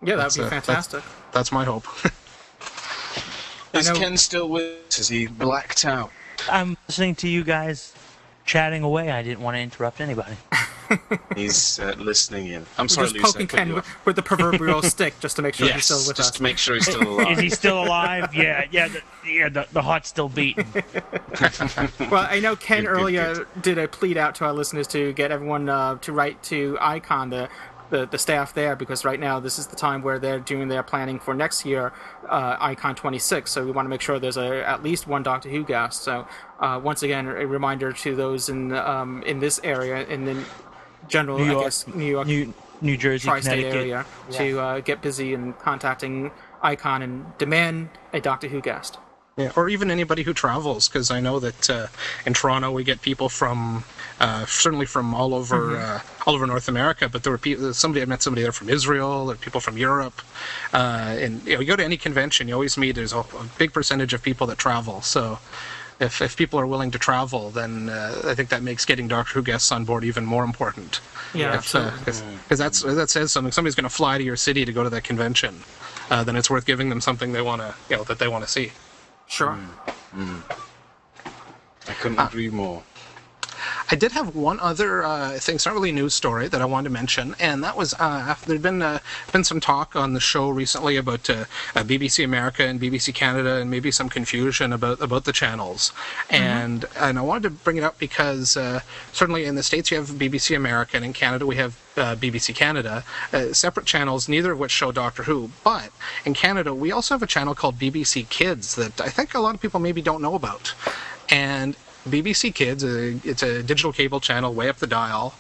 Yeah, that'd That's, be uh, that's- fantastic. That's my hope. Is know- Ken still with us? Is he blacked out? I'm listening to you guys chatting away. I didn't want to interrupt anybody. He's uh, listening in. I'm We're sorry, just Lucy, poking cut Ken with, with the proverbial stick just to make sure he's still with just us. to make sure he's still alive. Is he still alive? Yeah, yeah, the, yeah. The, the heart's still beating. Well, I know Ken Good, good, earlier did a plead out to our listeners to get everyone uh, to write to Icon to the, the staff there because right now this is the time where they're doing their planning for next year, uh, Icon 26. So we want to make sure there's a, at least one Doctor Who guest. So uh, once again, a reminder to those in um, in this area in the general, New I York, guess, New York, New, New Jersey, tri-state Connecticut. area to uh, get busy and contacting Icon and demand a Doctor Who guest. Yeah, or even anybody who travels, because I know that uh, in Toronto we get people from uh, certainly from all over uh, all over North America. But there were people. Somebody I met somebody there from Israel, or people from Europe. Uh, and you know, you go to any convention, you always meet. There's a, a big percentage of people that travel. So. If, if people are willing to travel, then uh, I think that makes getting Doctor Who guests on board even more important. Yeah, Because that's that says something. Somebody's going to fly to your city to go to that convention. Uh, then it's worth giving them something they want to, you know, that they want to see. Sure. I couldn't agree more. I did have one other uh, thing. It's not really a news story that I wanted to mention, and that was uh, there'd been uh, been some talk on the show recently about uh, uh, BBC America and BBC Canada, and maybe some confusion about about the channels. And and I wanted to bring it up because uh, certainly in the states you have BBC America, and in Canada we have uh, BBC Canada, uh, separate channels, neither of which show Doctor Who. But in Canada we also have a channel called BBC Kids that I think a lot of people maybe don't know about, and BBC Kids, it's a digital cable channel way up the dial,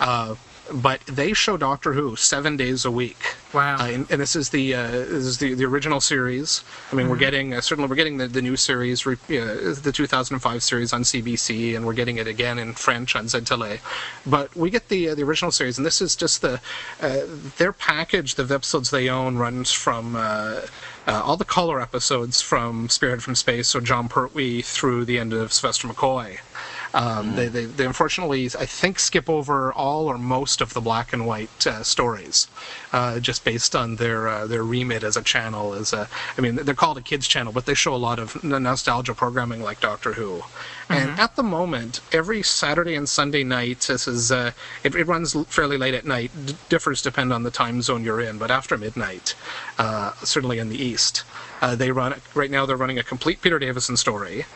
uh, but they show Doctor Who seven days a week. Wow. Uh, and, and this is the uh, this is the, the original series. I mean, we're getting uh, certainly we're getting the, the new series, re, uh, the 2005 series on CBC, and we're getting it again in French on Z Tele. But we get the uh, the original series, and this is just the uh, their package of episodes they own runs from. Uh, uh, all the color episodes from Spearhead from Space, so Jon Pertwee through the end of Sylvester McCoy. Um, they, they, they unfortunately, I think, skip over all or most of the black and white uh, stories, uh, just based on their uh, their remit as a channel. As a, I mean, they're called a kids channel, but they show a lot of nostalgia programming like Doctor Who. And at the moment, every Saturday and Sunday night, this is uh, it, it runs fairly late at night. D- differs depend on the time zone you're in, but after midnight, uh, certainly in the east, uh, they run right now. They're running a complete Peter Davison story.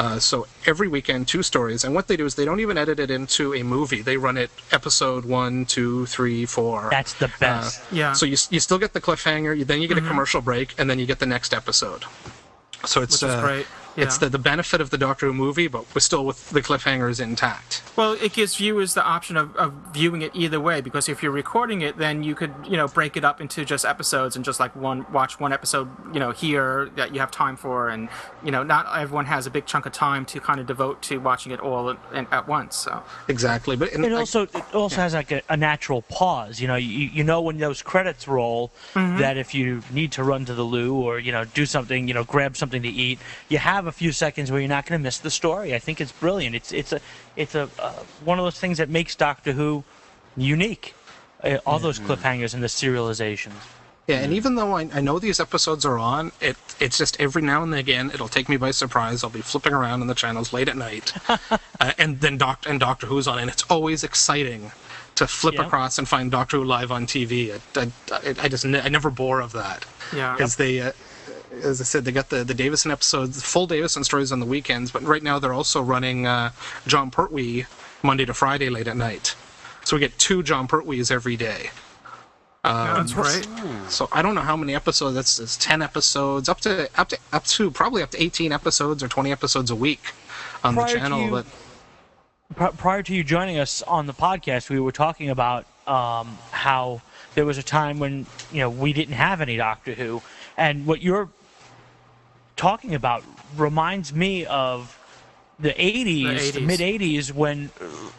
Uh, so every weekend, two stories, and what they do is they don't even edit it into a movie. They run it episode one, two, three, four. That's the best. Yeah. So you, you still get the cliffhanger, you, then you get a commercial break, and then you get the next episode. So it's Which is uh, great. It's Yeah. the, the benefit of the Doctor Who movie, but we're still with the cliffhangers intact. Well, it gives viewers the option of, of viewing it either way because if you're recording it, then you could you know break it up into just episodes and just like one watch one episode you know here that you have time for, and you know not everyone has a big chunk of time to kind of devote to watching it all at, at once. So Exactly, but and It I- also it also has like a, a natural pause. You know, you, you know when those credits roll mm-hmm. that if you need to run to the loo or you know do something, you know, grab something to eat, you have a few seconds where you're not going to miss the story. I think it's brilliant. It's it's a it's a uh, one of those things that makes Doctor Who unique. Uh, all those cliffhangers and the serializations. Yeah, and even though I, I know these episodes are on, it it's just every now and again it'll take me by surprise. I'll be flipping around on the channels late at night, uh, and then Doctor and Doctor Who's on, and it's always exciting to flip Yeah. across and find Doctor Who live on TV. I, I, I just ne- I never bore of that. Yeah. because they. Uh, as I said, they got the, the Davison episodes, full Davison stories on the weekends, but right now they're also running uh, Jon Pertwee Monday to Friday late at night. So we get two Jon Pertwees every day. that's right. So I don't know how many episodes. That's ten episodes, up to up to up to probably up to eighteen episodes or twenty episodes a week on Prior the channel. you- But Pri- prior to you joining us on the podcast, we were talking about um, how there was a time when you know we didn't have any Doctor Who, and what you're talking about reminds me of the 80s, the, 80s. mid 80s, when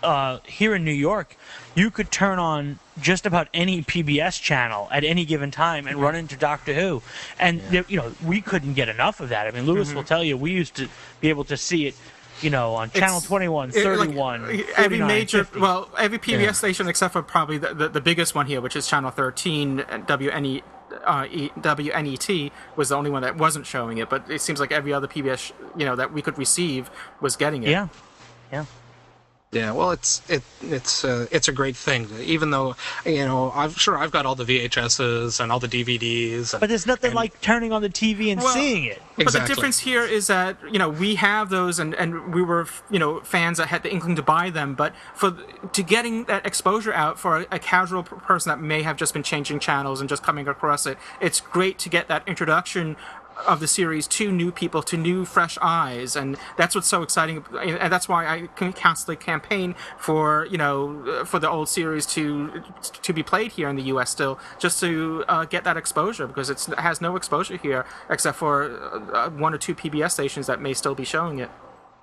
uh, here in New York, you could turn on just about any PBS channel at any given time and run into Doctor Who, and there- you know we couldn't get enough of that. I mean, Louis will tell you we used to be able to see it, you know, on Channel It's- 21, it- like, 31, every major 50. well every pbs station except for probably the, the, the biggest one here which is channel 13 wne uh, WNET was the only one that wasn't showing it, but it seems like every other PBS, sh- you know, that we could receive was getting it. Yeah, yeah. Yeah, well, it's it it's uh, it's a great thing. Even though you know, I'm sure I've got all the VHSs and all the DVDs. And, But there's nothing and- like turning on the TV and Well, seeing it. But the difference here is that you know we have those, and, and we were you know fans that had the inkling to buy them. But for to getting that exposure out for a, a casual person that may have just been changing channels and just coming across it, it's great to get that introduction of the series to new people, to new fresh eyes, and that's what's so exciting. And that's why I constantly campaign for you know for the old series to to be played here in the U.S. still, just to uh, get that exposure because it's, it has no exposure here except for uh, one or two PBS stations that may still be showing it.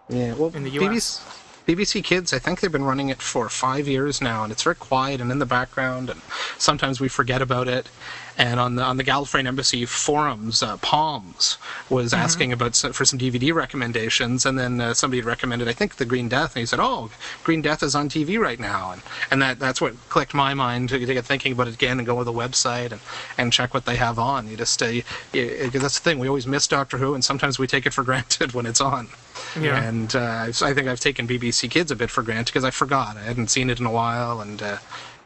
Yeah, well, in the BBC, BBC Kids, I think they've been running it for five years now, and it's very quiet and in the background, and sometimes we forget about it. And on the on the Gallifreyan Embassy forums, uh, Palms was asking about for some DVD recommendations, and then uh, somebody recommended, I think, The Green Death, and he said, "Oh, Green Death is on TV right now," and and that that's what clicked my mind to, to get thinking about it again and go to the website and, and check what they have on. You just uh, you, that's the thing, we always miss Doctor Who, and sometimes we take it for granted when it's on. Yeah. And uh, I think I've taken BBC Kids a bit for granted because I forgot. I hadn't seen it in a while, and uh,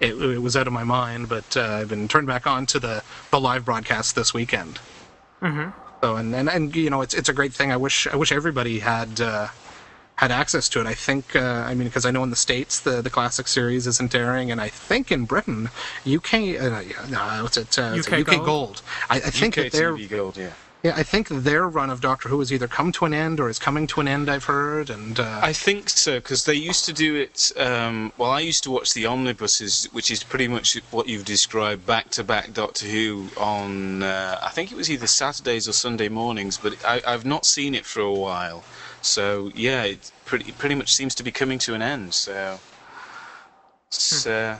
it, it was out of my mind. But uh, I've been turned back on to the, the live broadcast this weekend. Mm-hmm. So and, and and you know it's it's a great thing. I wish I wish everybody had. Uh, had access to it. I think, uh, I mean, because I know in the states the the classic series isn't airing, and I think in Britain, UK, uh, yeah, no, what's it? Uh, it's UK UK Gold? Gold. I, I think UK that they're TV Gold, yeah. Yeah, I think their run of Doctor Who has either come to an end or is coming to an end. I've heard, and uh, I think so because they used to do it. Um, well, I used to watch the omnibuses, which is pretty much what you've described, back to back Doctor Who on. Uh, I think it was either Saturdays or Sunday mornings, but I, I've not seen it for a while. So yeah, it pretty pretty much seems to be coming to an end. So it's uh,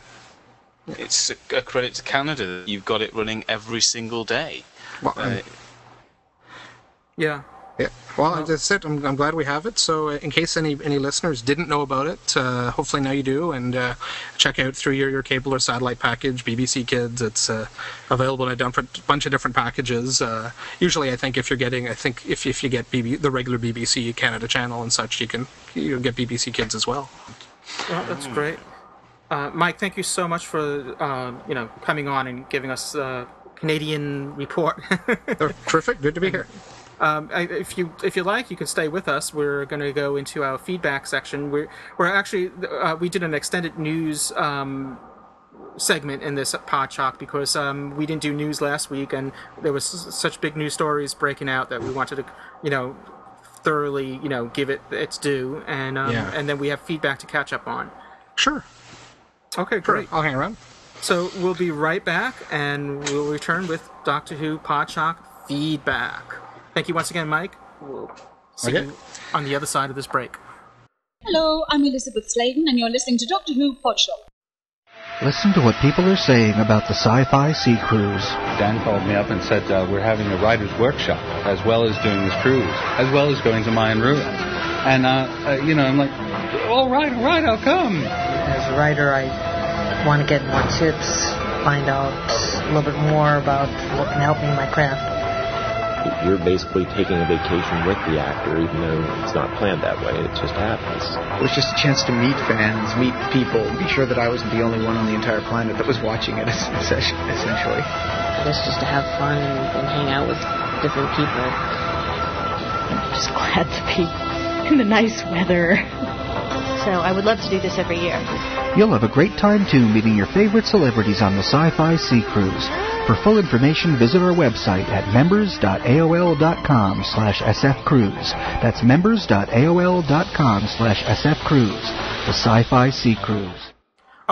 it's a, a credit to Canada that you've got it running every single day. well, Uh, Yeah. Yeah. Well, that's it. I'm, I'm glad we have it. So, uh, in case any any listeners didn't know about it, uh, hopefully now you do, and uh, check out through your, your cable or satellite package, BBC Kids. It's uh, available in a different, bunch of different packages. Uh, usually, I think if you're getting, I think if if you get BB, the regular BBC Canada channel and such, you can you get BBC Kids as well. Well, that's great. Uh, Mike, thank you so much for uh, you know coming on and giving us a Canadian report. They're terrific. Good to be here. Um, I, if you if you like, you can stay with us. We're going to go into our feedback section. We're we're actually uh, we did an extended news um, segment in this Podshock because um, we didn't do news last week, and there was such big news stories breaking out that we wanted to you know thoroughly you know give it its due, and um, Yeah. and then we have feedback to catch up on. Sure. Okay, great. I'll hang around. So we'll be right back, and we'll return with Doctor Who Podshock feedback. Thank you once again, Mike. We'll see Okay. you on the other side of this break. Hello, I'm Elizabeth Sladen, and you're listening to Doctor Who Podshock. Listen to what people are saying about the Sci-Fi Sea Cruise. Dan called me up and said uh, we're having a writer's workshop as well as doing this cruise, as well as going to Mayan ruins. And, uh, uh, you know, I'm like, all right, all right, I'll come. As a writer, I want to get more tips, find out a little bit more about what can help me in my craft. You're basically taking a vacation with the actor, even though it's not planned that way. It just happens. It was just a chance to meet fans, meet people, be sure that I wasn't the only one on the entire planet that was watching it, essentially. I guess just to have fun and, and hang out with different people. I'm just glad to be in the nice weather. So I would love to do this every year. You'll have a great time too meeting your favorite celebrities on the Sci-Fi Sea Cruise. For full information, visit our website at members.aol.com slash sfcruise. That's members.aol.com slash sfcruise. The Sci-Fi Sea Cruise.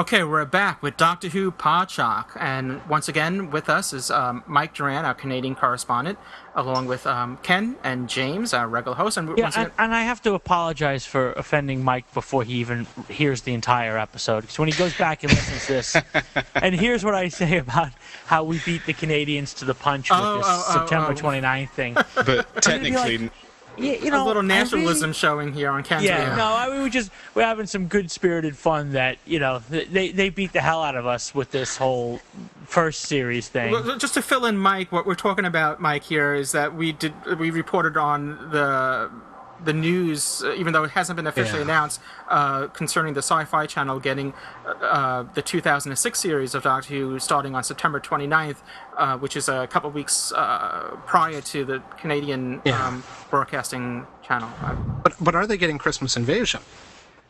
Okay, we're back with Doctor Who Podshock, and once again with us is um, Mike Doran, our Canadian correspondent, along with um, Ken and James, our regular host. And Yeah, once and, again, and I have to apologize for offending Mike before he even hears the entire episode. Because when he goes back and listens to this, and here's what I say about how we beat the Canadians to the punch with Oh, this oh, oh, September oh. 29th thing. But technically, Yeah, you know, a little nationalism really- showing here on Ken's Yeah, no, I mean, we just we're having some good spirited fun that you know they they beat the hell out of us with this whole first series thing. Just to fill in, Mike, what we're talking about, Mike, here is that we did we reported on the the news, uh, even though it hasn't been officially Yeah. announced, uh, concerning the Sci-Fi Channel getting uh, the 2006 series of Doctor Who starting on September 29th, uh, which is a couple weeks uh, prior to the Canadian Yeah. um, broadcasting channel. Uh, But but are they getting Christmas Invasion?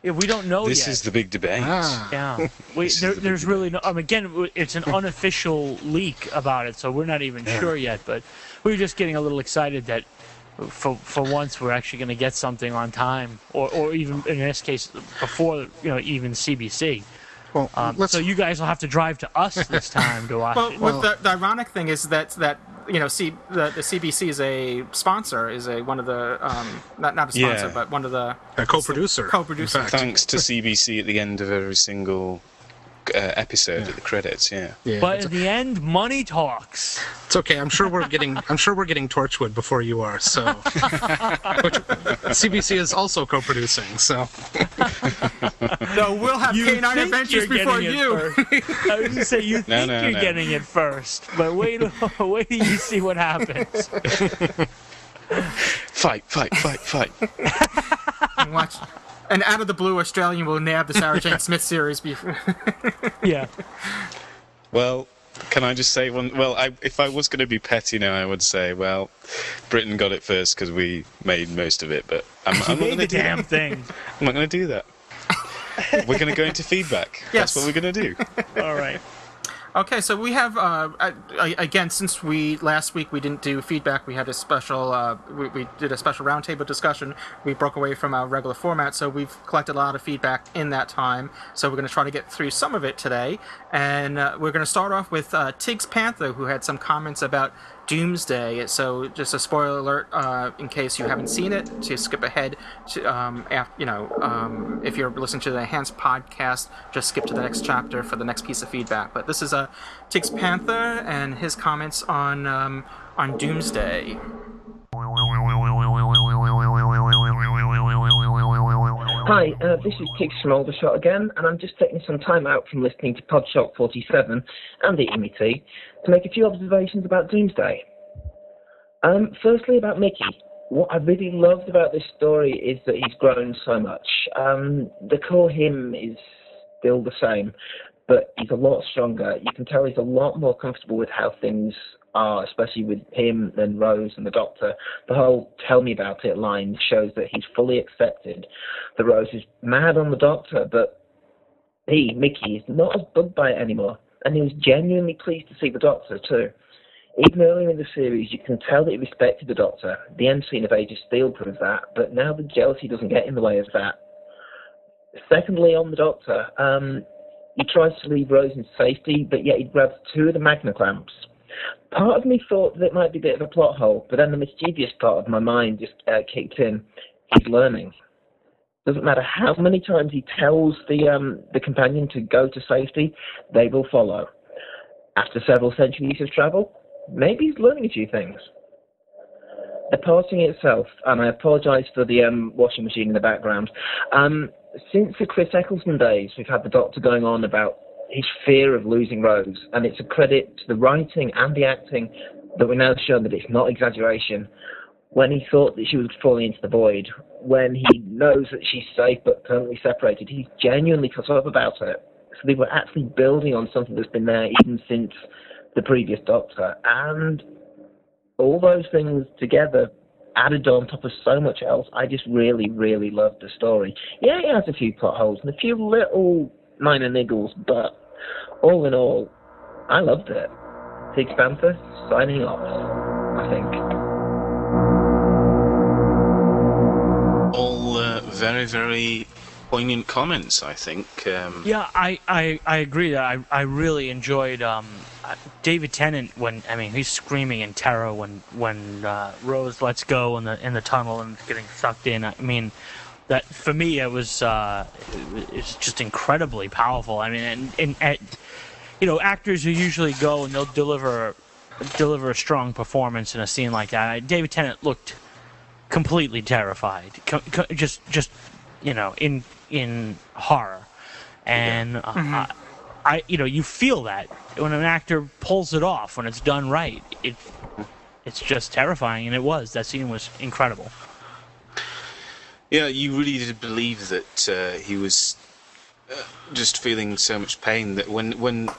Yeah, we don't know This yet. is the big debate. Ah. Yeah, we, there, the there's really no. Um, again, it's an unofficial leak about it, so we're not even sure yet. But we were just getting a little excited that for for once we're actually going to get something on time, or or even in this case before you know even CBC. Well, Um, so you guys will have to drive to us this time to watch Well, it. what the, the ironic thing is that that you know, C, the, the CBC is a sponsor, is a one of the um, not not a sponsor, Yeah. but one of the a co-producer. co-producer. Thanks to CBC at the end of every single uh, episode at the credits. Yeah. Yeah, but it's, in the end, money talks. it's okay. I'm sure we're getting. I'm sure we're getting Torchwood before you are. So, which CBC is also co-producing. So, No, we'll have You K-9 Adventures before you. first. I was gonna say you No, think no, you're no. getting it first, but wait, wait till you see what happens. Fight, fight, fight, fight. Watch. And out of the blue, Australian will nab the Sarah Jane Smith series before. Yeah. Well, can I just say one? Well, I, if I was going to be petty now, I would say, well, Britain got it first because we made most of it. But I'm, I'm not going to do damn that. thing. I'm not going to do that. we're going to go into feedback. Yes. That's what we're going to do. All right. Okay, so we have uh, again since we last week we didn't do feedback. We had a special uh, we, we did a special roundtable discussion. We broke away from our regular format, so we've collected a lot of feedback in that time. So we're going to try to get through some of it today, and uh, we're going to start off with uh, Tiggs Panther, who had some comments about Doomsday. So just a spoiler alert uh, in case you haven't seen it, to skip ahead to um, af you know um, if you're listening to the enhanced podcast, just skip to the next chapter for the next piece of feedback. But this is a Tiggs Panther and his comments on um, on Doomsday. Hi, uh, this is Tiggs from Aldershot again, and I'm just taking some time out from listening to Podshock 47 and the MET to make a few observations about Doomsday. Um, firstly, about Mickey. What I really loved about this story is that he's grown so much. Um, the core him is still the same, but he's a lot stronger. You can tell he's a lot more comfortable with how things are, especially with him and Rose and the Doctor. The whole "tell me about it" line shows that he's fully accepted that Rose is mad on the Doctor, but he, Mickey, is not as bugged by it anymore, and he was genuinely pleased to see the Doctor too. Even earlier in the series, you can tell that he respected the Doctor. The end scene of Age of Steel proves that, but now the jealousy doesn't get in the way of that. Secondly, on the Doctor, um, he tries to leave Rose in safety, but yet he grabs two of the Magna clamps. Part of me thought that it might be a bit of a plot hole, but then the mischievous part of my mind just uh, kicked in. He's learning. Doesn't matter how many times he tells the um, the companion to go to safety, they will follow. After several centuries of travel, maybe he's learning a few things. The parting itself, and I apologise for the um, washing machine in the background. Um, since the Chris Eccleston days, we've had the Doctor going on about his fear of losing Rose, and it's a credit to the writing and the acting that we're now shown that it's not exaggeration. When he thought that she was falling into the void, when he knows that she's safe but permanently separated, he's genuinely cut up about it. So they were actually building on something that's been there even since the previous Doctor, and all those things together added on top of so much else, I just really, really loved the story. Yeah, it has a few plot holes and a few little minor niggles, but all in all, I loved it. Tiggs Panther, signing off, I think. Very, very poignant comments, I think. Um, Yeah, I, I, I agree. I, I really enjoyed um, David Tennant when I mean he's screaming in terror when when uh, Rose lets go in the in the tunnel and getting sucked in. I mean that for me it was uh, it's just incredibly powerful. I mean and, and at, you know actors who usually go and they'll deliver deliver a strong performance in a scene like that. David Tennant looked completely terrified, co- co- just just you know in in horror, and uh, I, I you know you feel that. When an actor pulls it off when it's done right. It it's just terrifying, and it was. That scene was incredible. Yeah, you really did believe that uh, he was uh, just feeling so much pain that when when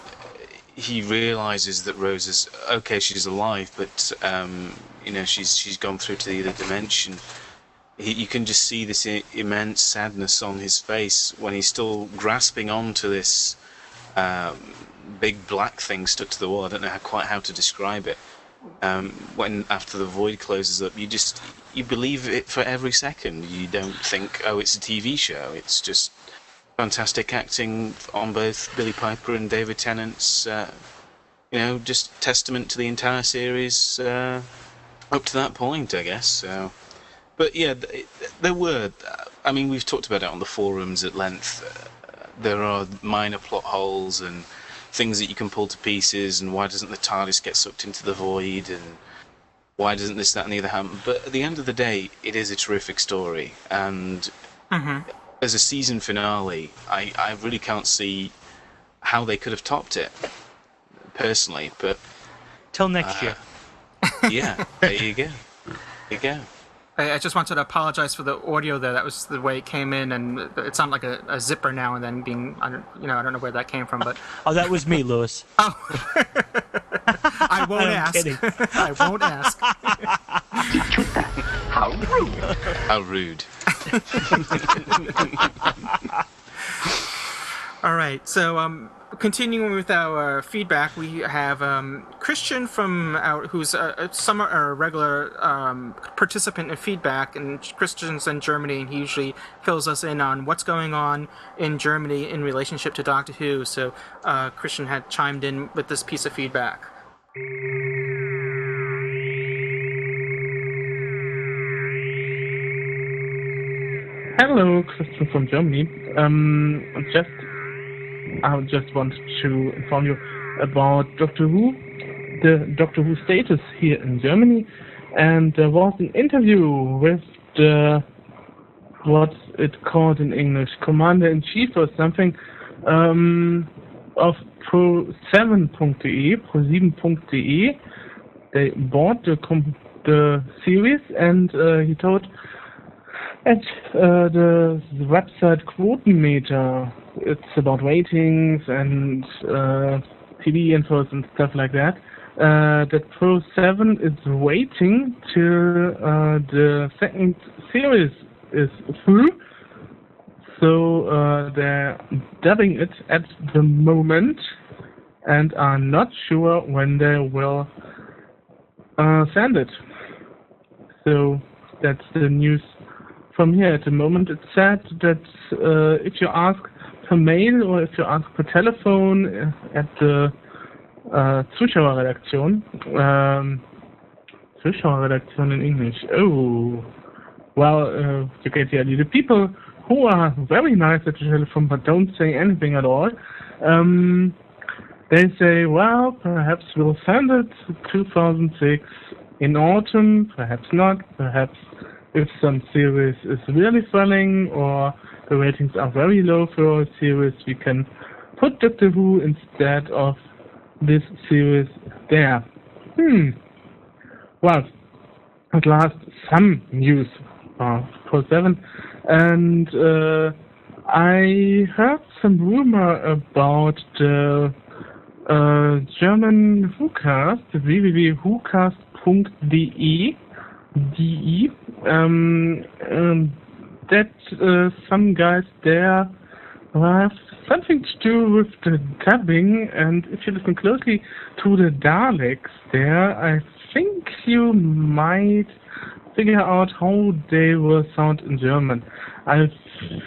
he realizes that Rose is okay, she's alive, but um, you know she's she's gone through to the other dimension. He, you can just see this immense sadness on his face when he's still grasping onto this um, big black thing stuck to the wall. I don't know how, quite how to describe it. Um, when after the void closes up, you just you believe it for every second. You don't think, oh, it's a TV show. It's just fantastic acting on both Billie Piper and David Tennant's. Uh, you know, just testament to the entire series uh, up to that point, I guess. So, but yeah, there were. I mean, we've talked about it on the forums at length. Uh, there are minor plot holes and things that you can pull to pieces, and why doesn't the TARDIS get sucked into the void, and why doesn't this, that, and the other happen? But at the end of the day, it is a terrific story, and Mm-hmm. as a season finale, I, I really can't see how they could have topped it, personally. But till next uh, year. Yeah, there you go. There you go. I, I just wanted to apologize for the audio there. That was the way it came in, and it sounded like a, a zipper now and then being, I don't, you know, I don't know where that came from, but Oh, that was me, Louis. I won't I'm ask. kidding. I won't ask. How rude. How rude. All right. So, um, continuing with our feedback, we have um, Christian from our who's a, a summer or a regular um, participant in feedback, and Christian's in Germany, and he usually fills us in on what's going on in Germany in relationship to Doctor Who. So, uh, Christian had chimed in with this piece of feedback. Hello, Christian from Germany. Um, just I just want to inform you about Doctor Who, the Doctor Who status here in Germany, and there was an interview with the what's it called in English, Commander in Chief or something, um, of Pro7.de, Pro7.de. They bought the the series, and uh, he told at uh, the, the website Quotenmeter, it's about ratings and uh, TV infos and stuff like that. Uh, that Pro 7 is waiting till uh, the second series is through. So uh, they're dubbing it at the moment and are not sure when they will uh, send it. So that's the news from here at the moment. It's said that uh, if you ask per mail or if you ask per telephone uh, at the uh, Zuschauerredaktion, um, Zuschauerredaktion in English. Oh, well, uh, you get the idea. The people who are very nice at the telephone but don't say anything at all, um, they say, well, perhaps we'll send it 2006 in autumn, perhaps not, perhaps if some series is really selling or the ratings are very low for a series, we can put Doctor Who instead of this series there. Hmm. Well, at last, some news uh, for seven, and uh, I heard some rumor about the uh, German WhoCast, www.whocast.de, de, um, um, that uh, some guys there have something to do with the dubbing, and if you listen closely to the Daleks there, I think you might figure out how they will sound in German. I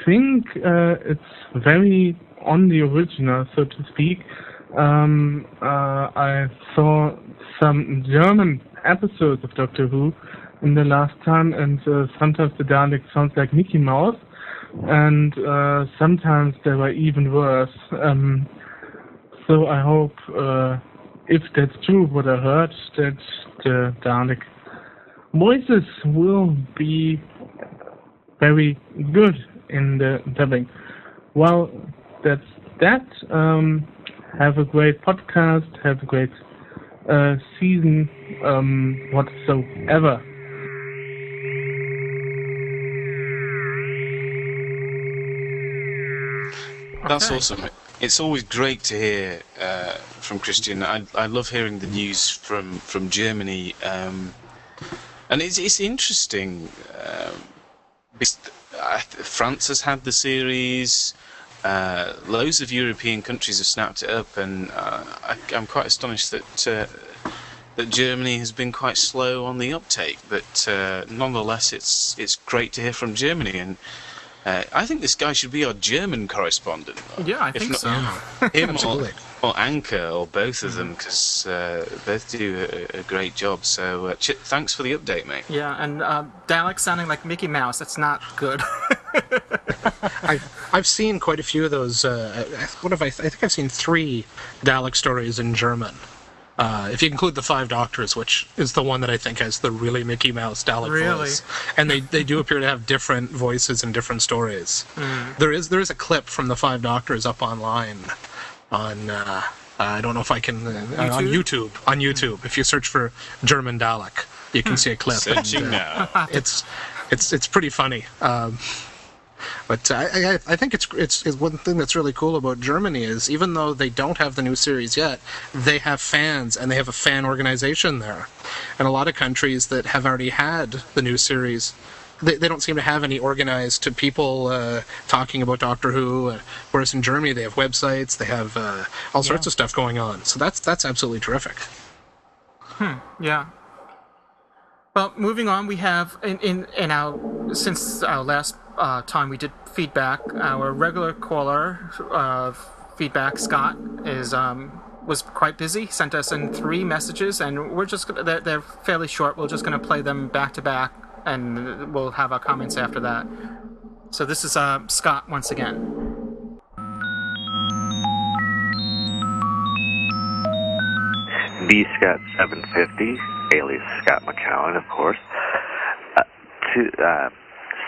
think uh, it's very on the original, so to speak. Um, uh, I saw some German episodes of Doctor Who in the last time, and uh, sometimes the Dalek sounds like Mickey Mouse, and uh, sometimes they were even worse. Um, so I hope, uh, if that's true, what I heard, that the Dalek voices will be very good in the dubbing. Well, that's that. Um, have a great podcast. Have a great uh, season whatsoever. That's Okay. awesome. It's always great to hear uh, from Christian. I, I love hearing the news from from Germany, um, and it's it's interesting. Um, France has had the series. Uh, loads of European countries have snapped it up, and uh, I, I'm quite astonished that uh, that Germany has been quite slow on the uptake. But uh, nonetheless, it's it's great to hear from Germany, and uh, I think this guy should be our German correspondent. Yeah, I If think not- so. Him or, Absolutely. or Anchor, or both of them, because uh, both do a, a great job. So uh, ch- thanks for the update, mate. Yeah, and uh, Dalek sounding like Mickey Mouse. That's not good. I, I've seen quite a few of those. Uh, I- what have I? I think I've seen three Dalek stories in German. Uh, if you include the Five Doctors, which is the one that I think has the really Mickey Mouse Dalek Really? voice, and they, they do appear to have different voices and different stories. Mm. There is there is a clip from the Five Doctors up online on uh, I don't know if I can uh, on YouTube on YouTube. If you search for German Dalek, you can see a clip. Searching and, uh, It's it's it's pretty funny. Um, but I, I, I think it's, it's it's one thing that's really cool about Germany is even though they don't have the new series yet, they have fans and they have a fan organization there. And a lot of countries that have already had the new series, they, they don't seem to have any organized to people uh, talking about Doctor Who. Uh, whereas in Germany, they have websites, they have uh, all sorts Yeah. of stuff going on. So that's that's absolutely terrific. Hmm. Yeah. Well, moving on, we have in in, in our since our last uh, time we did feedback, our regular caller uh, feedback Scott is um was quite busy. Sent us in three messages, and we're just gonna, they're, they're fairly short. We're just going to play them back to back, and we'll have our comments after that. So this is uh, Scott once again. D Scott 750, alias Scott McCowan, of course. Uh, to, uh,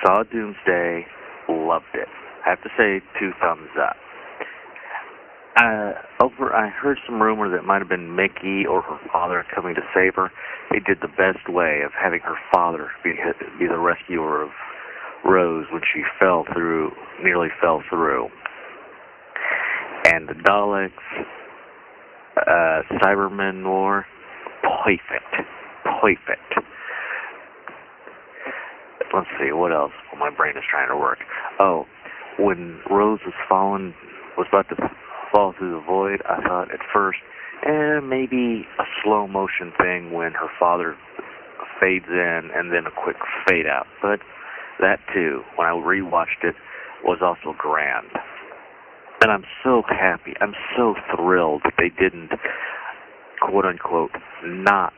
saw Doomsday, loved it. I have to say, two thumbs up. Uh, over, I heard some rumor that it might have been Mickey or her father coming to save her. They did the best way of having her father be, be the rescuer of Rose when she fell through, nearly fell through. And the Daleks, uh, Cybermen War, perfect, perfect. Let's see, what else? Well, my brain is trying to work. Oh, when Rose was falling, was about to fall through the void, I thought at first, eh, maybe a slow motion thing when her father fades in and then a quick fade out. But that too, when I rewatched it, was also grand. And I'm so happy. I'm so thrilled that they didn't, quote unquote, knock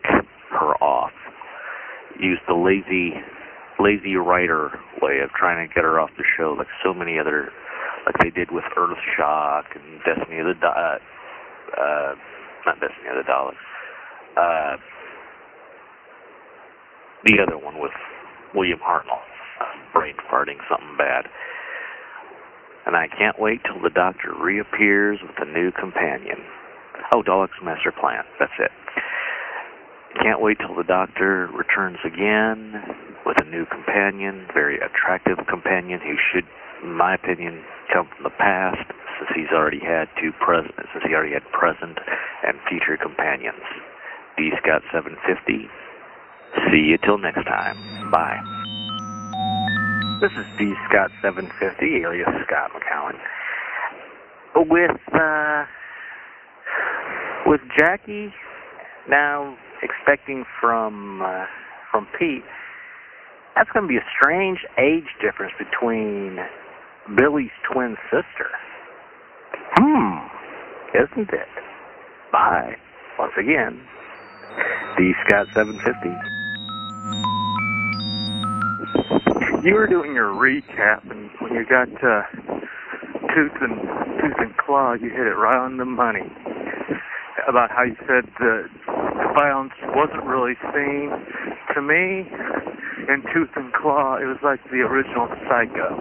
her off. Use the lazy, lazy writer way of trying to get her off the show, like so many other, like they did with Earthshock and Destiny of the, Do- uh, uh, not Destiny of the Daleks, uh, the other one with William Hartnell, brain farting something bad and I can't wait till the Doctor reappears with a new companion. Oh, Dalek's Master Plan. That's it. Can't wait till the Doctor returns again with a new companion, very attractive companion who should, in my opinion, come from the past, since he's already had two present, since he already had present and future companions. D Scott 750. See you till next time. Bye. This is D Scott 750, alias Scott McCowan. With uh, with Jackie now expecting from uh, from Pete, that's going to be a strange age difference between Billie's twin sister. Hmm, isn't it? Bye. Once again, D Scott 750. You were doing your recap, and when you got uh, tooth and tooth and claw, you hit it right on the money. About how you said the violence wasn't really seen. To me, in Tooth and Claw, it was like the original Psycho,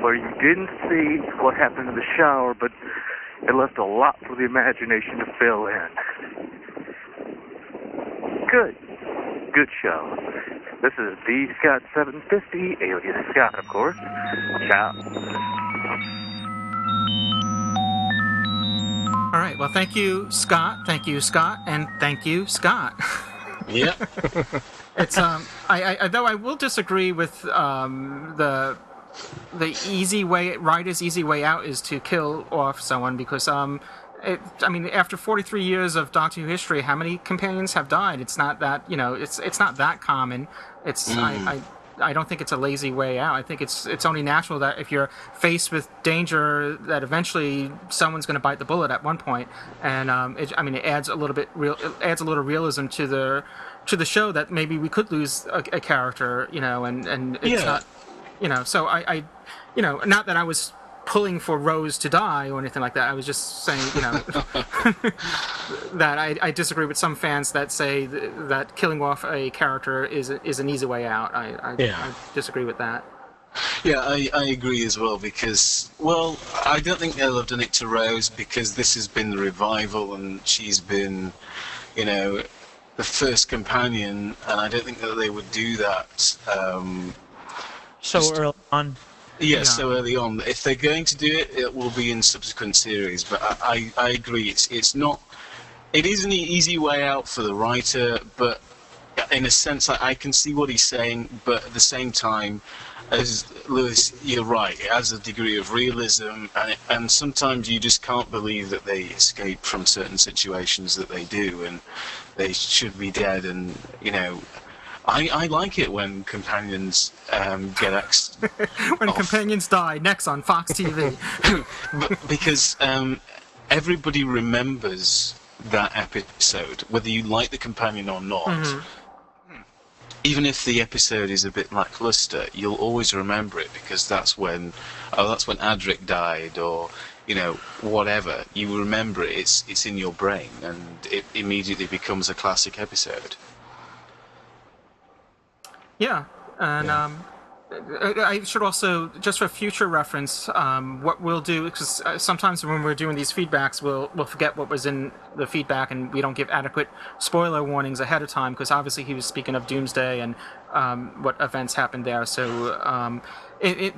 where you didn't see what happened in the shower, but it left a lot for the imagination to fill in. Good. Good show. This is D Scott 750, alias Scott, of course. Ciao. All right. Well, thank you, Scott. Thank you, Scott, and thank you, Scott. Yeah. it's um. I, I though I will disagree with um the the easy way writer's easy way out is to kill off someone because um. It, I mean, after 43 years of Doctor Who history, how many companions have died? It's not that you know, it's it's not that common. It's Mm. I, I I don't think it's a lazy way out. I think it's it's only natural that if you're faced with danger, that eventually someone's going to bite the bullet at one point. And um, it, I mean, it adds a little bit real, it adds a little realism to the to the show that maybe we could lose a, a character, you know, and and it's Yeah. not, you know. So I, I, you know, not that I was pulling for Rose to die or anything like that. I was just saying, you know, that I, I disagree with some fans that say th- that killing off a character is is an easy way out. I I, Yeah. I disagree with that. Yeah, I, I agree as well because, well, I don't think they'll have done it to Rose because this has been the revival and she's been, you know, the first companion, and I don't think that they would do that. Um, So early on. yeah, so early on. If they're going to do it, it will be in subsequent series. But I, I, I agree, it's it's not. It is an easy way out for the writer, but in a sense, I, I can see what he's saying. But at the same time, as Louis, you're right. It has a degree of realism, and it, and sometimes you just can't believe that they escape from certain situations that they do, and they should be dead. And you know, I, I like it when companions um, get axed when companions die, next on Fox TV. but because um, everybody remembers that episode, whether you like the companion or not. Mhm. Even if the episode is a bit lackluster, you'll always remember it because that's when, oh, that's when Adric died, or you know, whatever. You remember it. It's it's in your brain, and it immediately becomes a classic episode. Yeah, and um, I should also, just for future reference, um, what we'll do because uh, sometimes when we're doing these feedbacks, we'll we'll forget what was in the feedback, and we don't give adequate spoiler warnings ahead of time because obviously he was speaking of Doomsday and um, what events happened there. So. It, it,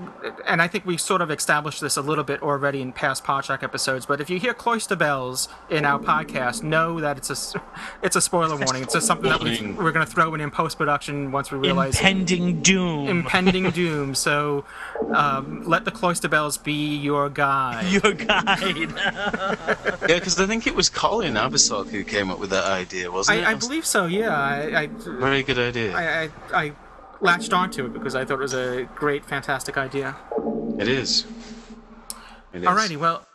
and I think we sort of established this a little bit already in past Podtrack episodes. But if you hear cloister bells in our podcast, know that it's a s- it's a spoiler warning. It's just something that we, we're going to throw in in post production once we realize Impending doom. impending doom. So um, let the cloister bells be your guide. Your guide. yeah, because I think it was Colin Abersock who came up with that idea, wasn't it? I, I believe so. Yeah, I, I, Very good idea. I, I, I latched onto it because I thought it was a great, fantastic idea. It is. It is. Alrighty, well,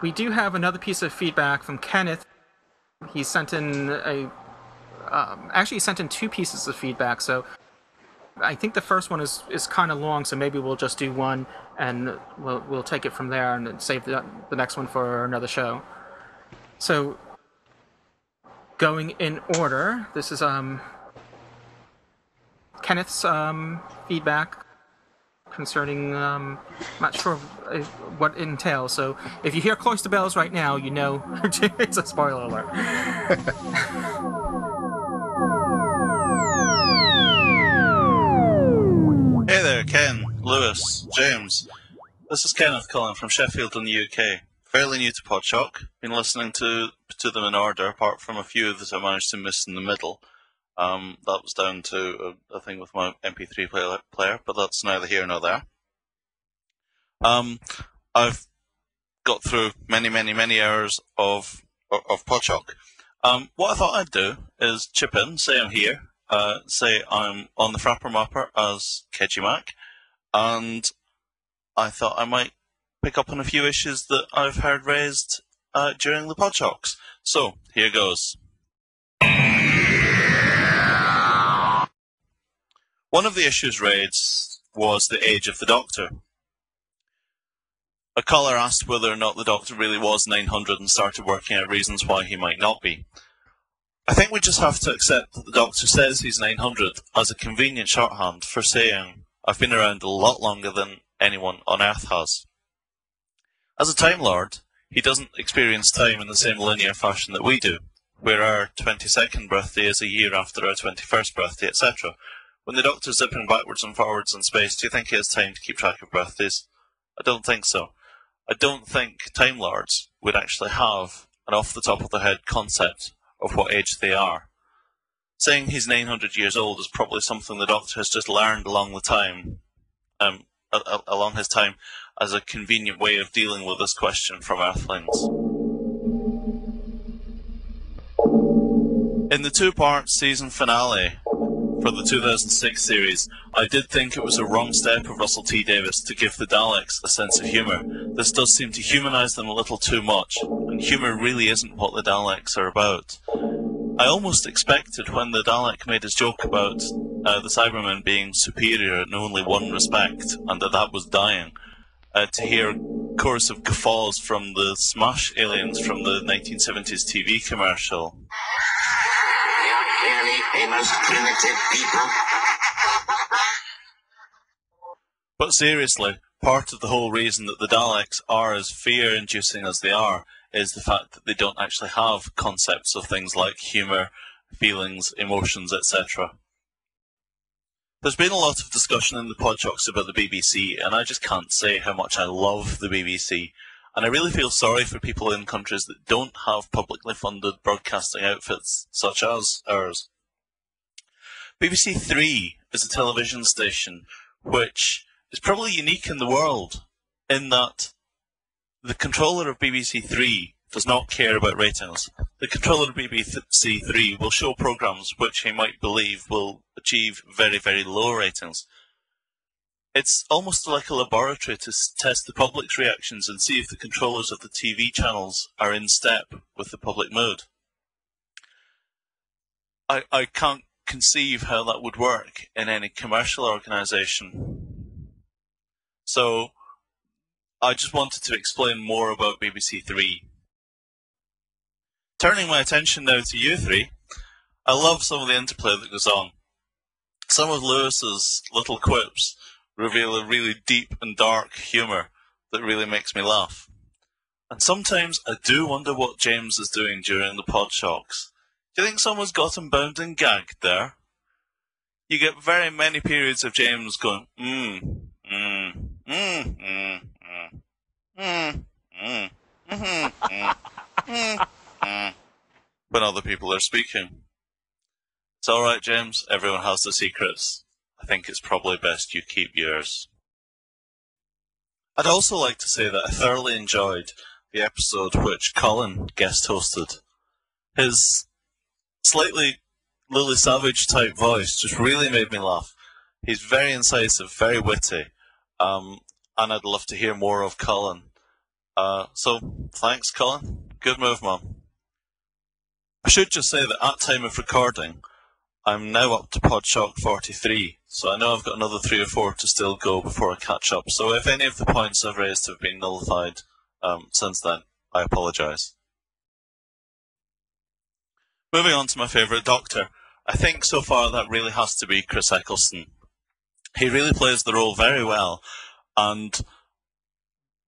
we do have another piece of feedback from Kenneth. He sent in a, um, actually, he sent in two pieces of feedback. So I think the first one is is kind of long, so maybe we'll just do one and we'll we'll take it from there and save the the next one for another show. So going in order, this is um Kenneth's um feedback concerning um not sure uh, what it entails. So if you hear cloister bells right now, you know it's a spoiler alert. Hey there, Ken, Louis, James. This is Kenneth calling from Sheffield in the UK. Fairly new to Podshock. Been listening to to them in order, apart from a few that I managed to miss in the middle. Um, that was down to a, a thing with my MP3 player, player, but that's neither here nor there. Um, I've got through many, many, many hours of of, Podshock. Um, what I thought I'd do is chip in, say I'm here, uh, say I'm on the Frapper Mapper as Keji Mac, and I thought I might pick up on a few issues that I've heard raised uh, during the Podshocks. So, here goes. One of the issues raised was the age of the Doctor. A caller asked whether or not the Doctor really was 900 and started working out reasons why he might not be. I think we just have to accept that the Doctor says he's 900 as a convenient shorthand for saying, I've been around a lot longer than anyone on Earth has. As a Time Lord, he doesn't experience time in the same linear fashion that we do, where our 22nd birthday is a year after our 21st birthday, etc. When the Doctor's zipping backwards and forwards in space, do you think he has time to keep track of birthdays? I don't think so. I don't think Time Lords would actually have an off the top of their head concept of what age they are. Saying he's 900 years old is probably something the Doctor has just learned along the time, um, along his time, as a convenient way of dealing with this question from Earthlings. In the two-part season finale for the 2006 series, I did think it was a wrong step of Russell T Davies to give the Daleks a sense of humour. This does seem to humanise them a little too much, and humour really isn't what the Daleks are about. I almost expected when the Dalek made his joke about uh, the Cybermen being superior in only one respect, and that that was dying, uh, to hear a chorus of guffaws from the Smash aliens from the 1970s TV commercial. Clearly famous primitive people. But seriously, part of the whole reason that the Daleks are as fear inducing as they are is the fact that they don't actually have concepts of things like humour, feelings, emotions, etc. There's been a lot of discussion in the Podshocks about the BBC, and I just can't say how much I love the BBC. And I really feel sorry for people in countries that don't have publicly funded broadcasting outfits such as ours. BBC Three is a television station which is probably unique in the world in that the controller of BBC Three does not care about ratings. The controller of BBC Three will show programs which he might believe will achieve very, very low ratings. It's almost like a laboratory to test the public's reactions and see if the controllers of the TV channels are in step with the public mood. I, I can't conceive how that would work in any commercial organisation. So, I just wanted to explain more about BBC Three. Turning my attention now to you three, I love some of the interplay that goes on. Some of Louis's little quips reveal a really deep and dark humour that really makes me laugh. And sometimes I do wonder what James is doing during the Podshocks. Do you think someone's got him bound and gagged there? You get very many periods of James going, mmm, mmm, mmm, mmm, mmm, mmm, mmm, mmm, mmm, mmm, mmm, when other people are speaking. It's alright, James. Everyone has their secrets. I think it's probably best you keep yours. I'd also like to say that I thoroughly enjoyed the episode which Colin guest hosted. His slightly Lily Savage type voice just really made me laugh. He's very incisive, very witty, um, and I'd love to hear more of Colin. Uh, so, thanks, Colin. Good move, Mum. I should just say that at time of recording, I'm now up to Podshock 43, so I know I've got another three or four to still go before I catch up. So if any of the points I've raised have been nullified um, since then, I apologise. Moving on to my favourite Doctor, I think so far that really has to be Chris Eccleston. He really plays the role very well, and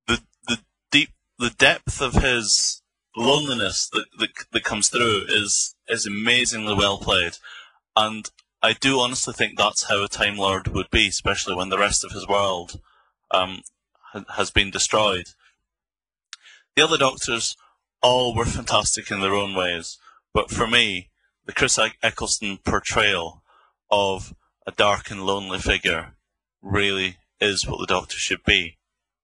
the the deep the depth of his loneliness that that, that comes through is is amazingly well played, and I do honestly think that's how a Time Lord would be, especially when the rest of his world um, ha- has been destroyed. The other Doctors all were fantastic in their own ways, but for me, the Chris Eccleston portrayal of a dark and lonely figure really is what the Doctor should be.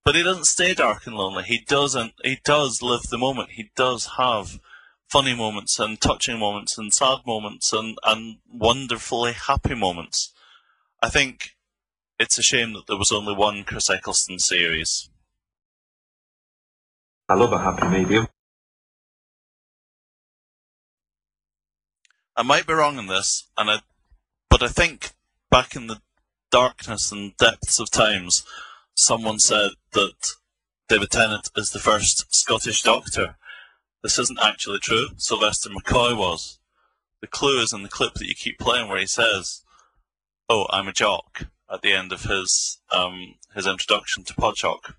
But he doesn't stay dark and lonely. He doesn't. He does live the moment. He does have funny moments and touching moments and sad moments and, and wonderfully happy moments. I think it's a shame that there was only one Chris Eccleston series. I love a happy medium. I might be wrong in this, and I, but I think back in the darkness and depths of times, someone said that David Tennant is the first Scottish Doctor. This isn't actually true. Sylvester McCoy was. The clue is in the clip that you keep playing where he says, "Oh, I'm a jock" at the end of his um, his introduction to Podshock.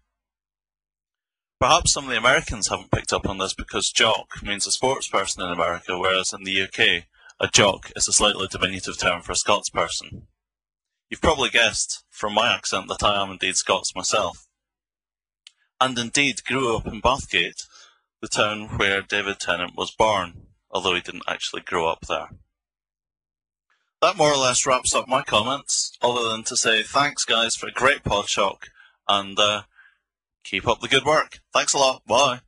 Perhaps some of the Americans haven't picked up on this because jock means a sports person in America, whereas in the UK, a jock is a slightly diminutive term for a Scots person. You've probably guessed from my accent that I am indeed Scots myself. and indeed grew up in Bathgate, the town where David Tennant was born, although he didn't actually grow up there. That more or less wraps up my comments, other than to say thanks, guys, for a great Podshock, and uh, keep up the good work. Thanks a lot. Bye.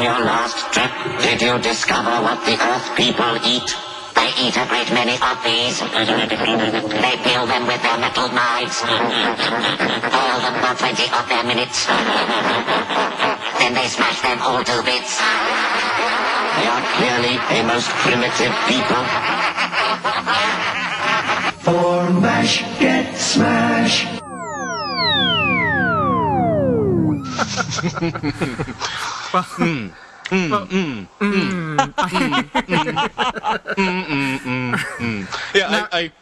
On your last trip, did you discover what the Earth people eat? They eat a great many of these. They peel them with their metal knives. Boil them for 20 of their minutes. Then they smash them all to bits. They are clearly a most primitive people. For mash, get smash. Mm, mm, mm, mm, Yeah, Now, I, I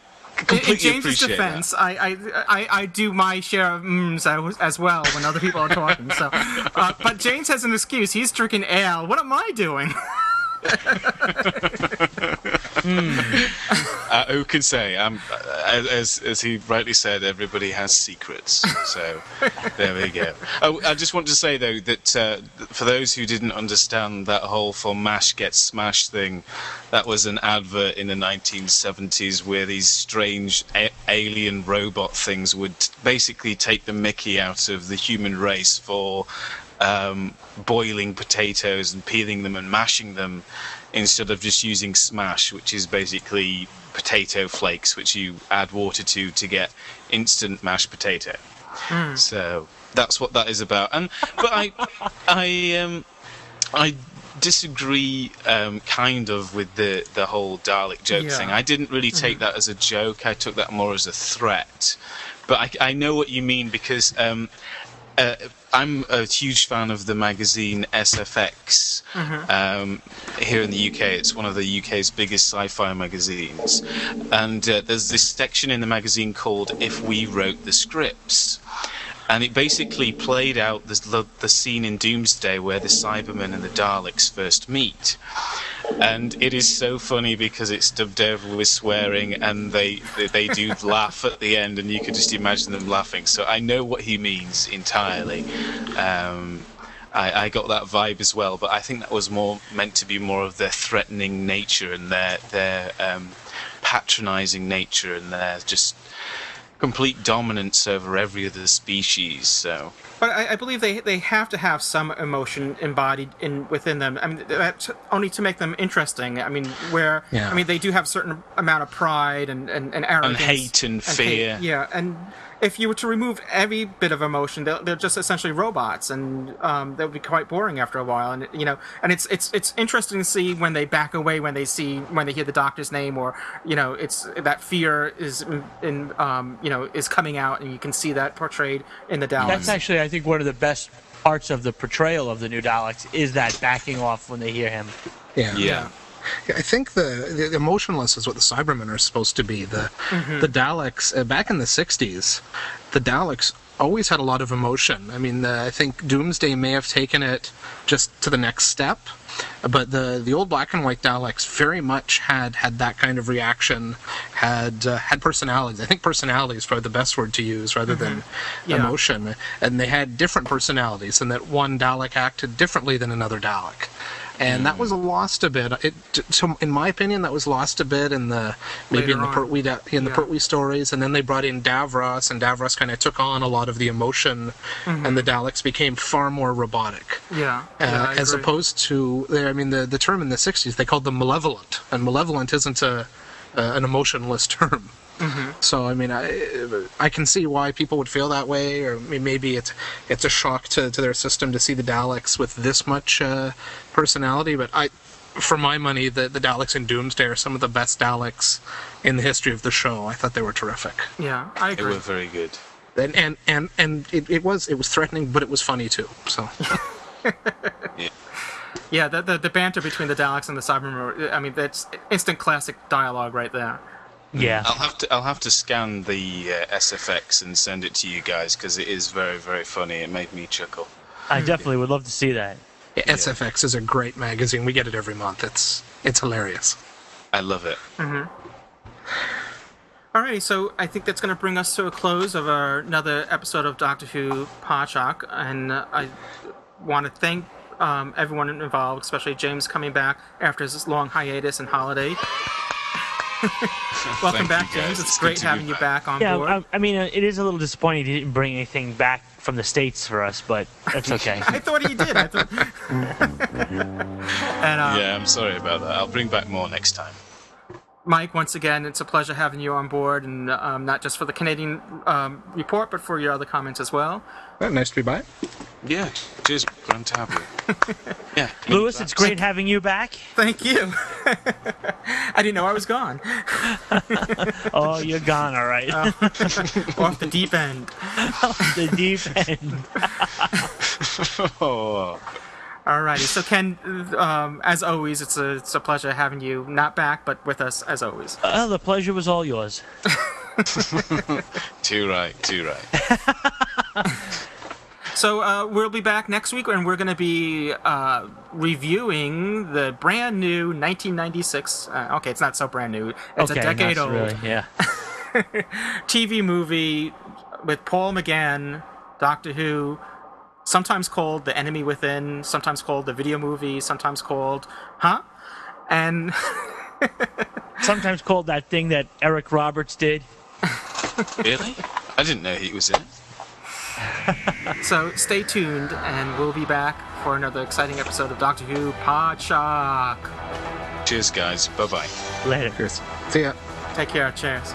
In, in James's defense, I, I, I, I do my share of mms as, as well when other people are talking. So, uh, but James has an excuse. He's drinking ale. What am I doing? Uh, who can say? Um, as as he rightly said, everybody has secrets. So there we go. Oh, I just want to say though that uh, for those who didn't understand that whole "for mash get smashed" thing, that was an advert in the 1970s where these strange a- alien robot things would basically take the Mickey out of the human race for um, boiling potatoes and peeling them and mashing them instead of just using smash, which is basically potato flakes, which you add water to to get instant mashed potato. So that's what that is about. And but I, I um, I disagree um, kind of with the the whole Dalek joke Yeah. thing. I didn't really take Mhm. that as a joke. I took that more as a threat. But I, I know what you mean because um, uh, I'm a huge fan of the magazine SFX. Um, here in the UK, it's one of the UK's biggest sci-fi magazines, and uh, there's this section in the magazine called "If We Wrote the Scripts." And it basically played out the, the scene in Doomsday where the Cybermen and the Daleks first meet. And it is so funny because it's dubbed over with swearing and they, they, they do laugh at the end and you can just imagine them laughing. So I know what he means entirely. Um, I, I got that vibe as well, but I think that was more meant to be more of their threatening nature and their, their um, patronizing nature and their just complete dominance over every other species. So But I, I believe they they have to have some emotion embodied in within them. I mean, only to make them interesting. I mean, where Yeah. I mean they do have a certain amount of pride and and, and arrogance and hate and fear. yeah, and if you were to remove every bit of emotion, they're, they're just essentially robots, and um, that would be quite boring after a while. And you know, and it's it's it's interesting to see when they back away when they see when they hear the doctor's name, or you know, it's that fear is in, in um, you know is coming out, and you can see that portrayed in the Daleks. That's actually, I think, one of the best parts of the portrayal of the new Daleks is that backing off when they hear him. Yeah. Yeah, I think the, the emotionless is what the Cybermen are supposed to be. The Mhm. the Daleks uh, back in the '60s, the Daleks always had a lot of emotion. I mean, uh, I think Doomsday may have taken it just to the next step, but the the old black and white Daleks very much had had that kind of reaction, had uh, had personalities. I think personality is probably the best word to use rather than Mhm. Yeah. emotion. And they had different personalities, and that one Dalek acted differently than another Dalek. And that was lost a bit. It, so in my opinion, that was lost a bit in the maybe in the Jon. Pertwee in the Yeah. Pertwee stories, and then they brought in Davros, and Davros kind of took on a lot of the emotion, Mhm. and the Daleks became far more robotic. Yeah, Uh, yeah, as agree. opposed to, I mean, the, the term in the 60s, they called them malevolent. And malevolent isn't a, uh, an emotionless term. Mhm. So, I mean, I, I can see why people would feel that way, or maybe it's, it's a shock to, to their system to see the Daleks with this much uh, personality. But I, for my money, the, the Daleks in Doomsday are some of the best Daleks in the history of the show. I thought they were terrific. Yeah, I agree. they were very good. And and and, and it, it was it was threatening, but it was funny too. So Yeah, the, the the banter between the Daleks and the Cybermen. I mean, that's instant classic dialogue right there. Yeah. I'll have to I'll have to scan the uh, SFX and send it to you guys because it is very very funny. It made me chuckle. I definitely would love to see that. Yeah, SFX is a great magazine. We get it every month. It's it's hilarious. I love it. hmm Alrighty, so I think that's going to bring us to a close of our another episode of Doctor Who Podshock, and uh, I want to thank um, everyone involved, especially James coming back after his long hiatus and holiday. Welcome Thank back. James. It's It's great good to be having you back on yeah, board. I, I mean, uh, it is a little disappointing he didn't bring anything back from the states for us, but that's okay. I thought he did. I thought. and uh, yeah, I'm sorry about that. I'll bring back more next time. Mike, once again, it's a pleasure having you on board, and um, not just for the Canadian um, report, but for your other comments as well. Well, nice to be back. Yeah, cheers. Glad to have you. yeah. Louis, it's great having you back. Thank you. I didn't know I was gone. Oh, you're gone, all right. Oh. Off the deep end. Off the deep end. oh. Alrighty, so Ken, um, as always, it's a it's a pleasure having you not back, but with us as always. Uh, the pleasure was all yours. too right, too right. So uh, we'll be back next week, and we're going to be uh, reviewing the brand new 1996. Uh, okay, it's not so brand new. It's okay, a decade old Really, yeah. TV movie with Paul McGann, Doctor Who, sometimes called The Enemy Within, sometimes called the video movie, sometimes called Huh? And Sometimes called that thing that Eric Roberts did. really? I didn't know he was in it. so stay tuned, and we'll be back for another exciting episode of Doctor Who Podshock. Cheers, guys. Bye bye. Later. Cheers. See ya. Take care. Cheers.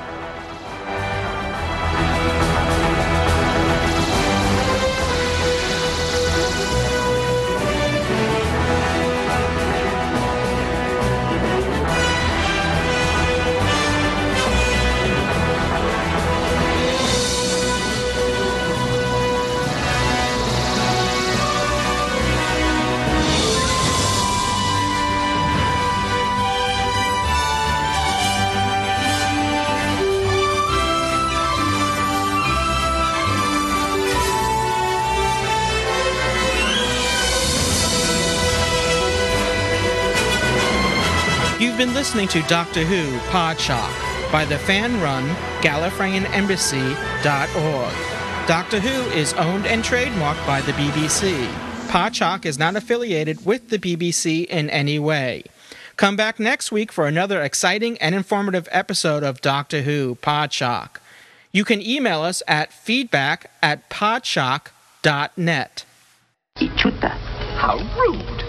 You've been listening to Doctor Who Podshock by the fan-run GallifreyanEmbassy.org. Doctor Who is owned and trademarked by the BBC. Podshock is not affiliated with the BBC in any way. Come back next week for another exciting and informative episode of Doctor Who Podshock. You can email us at feedback at podshock.net. How rude!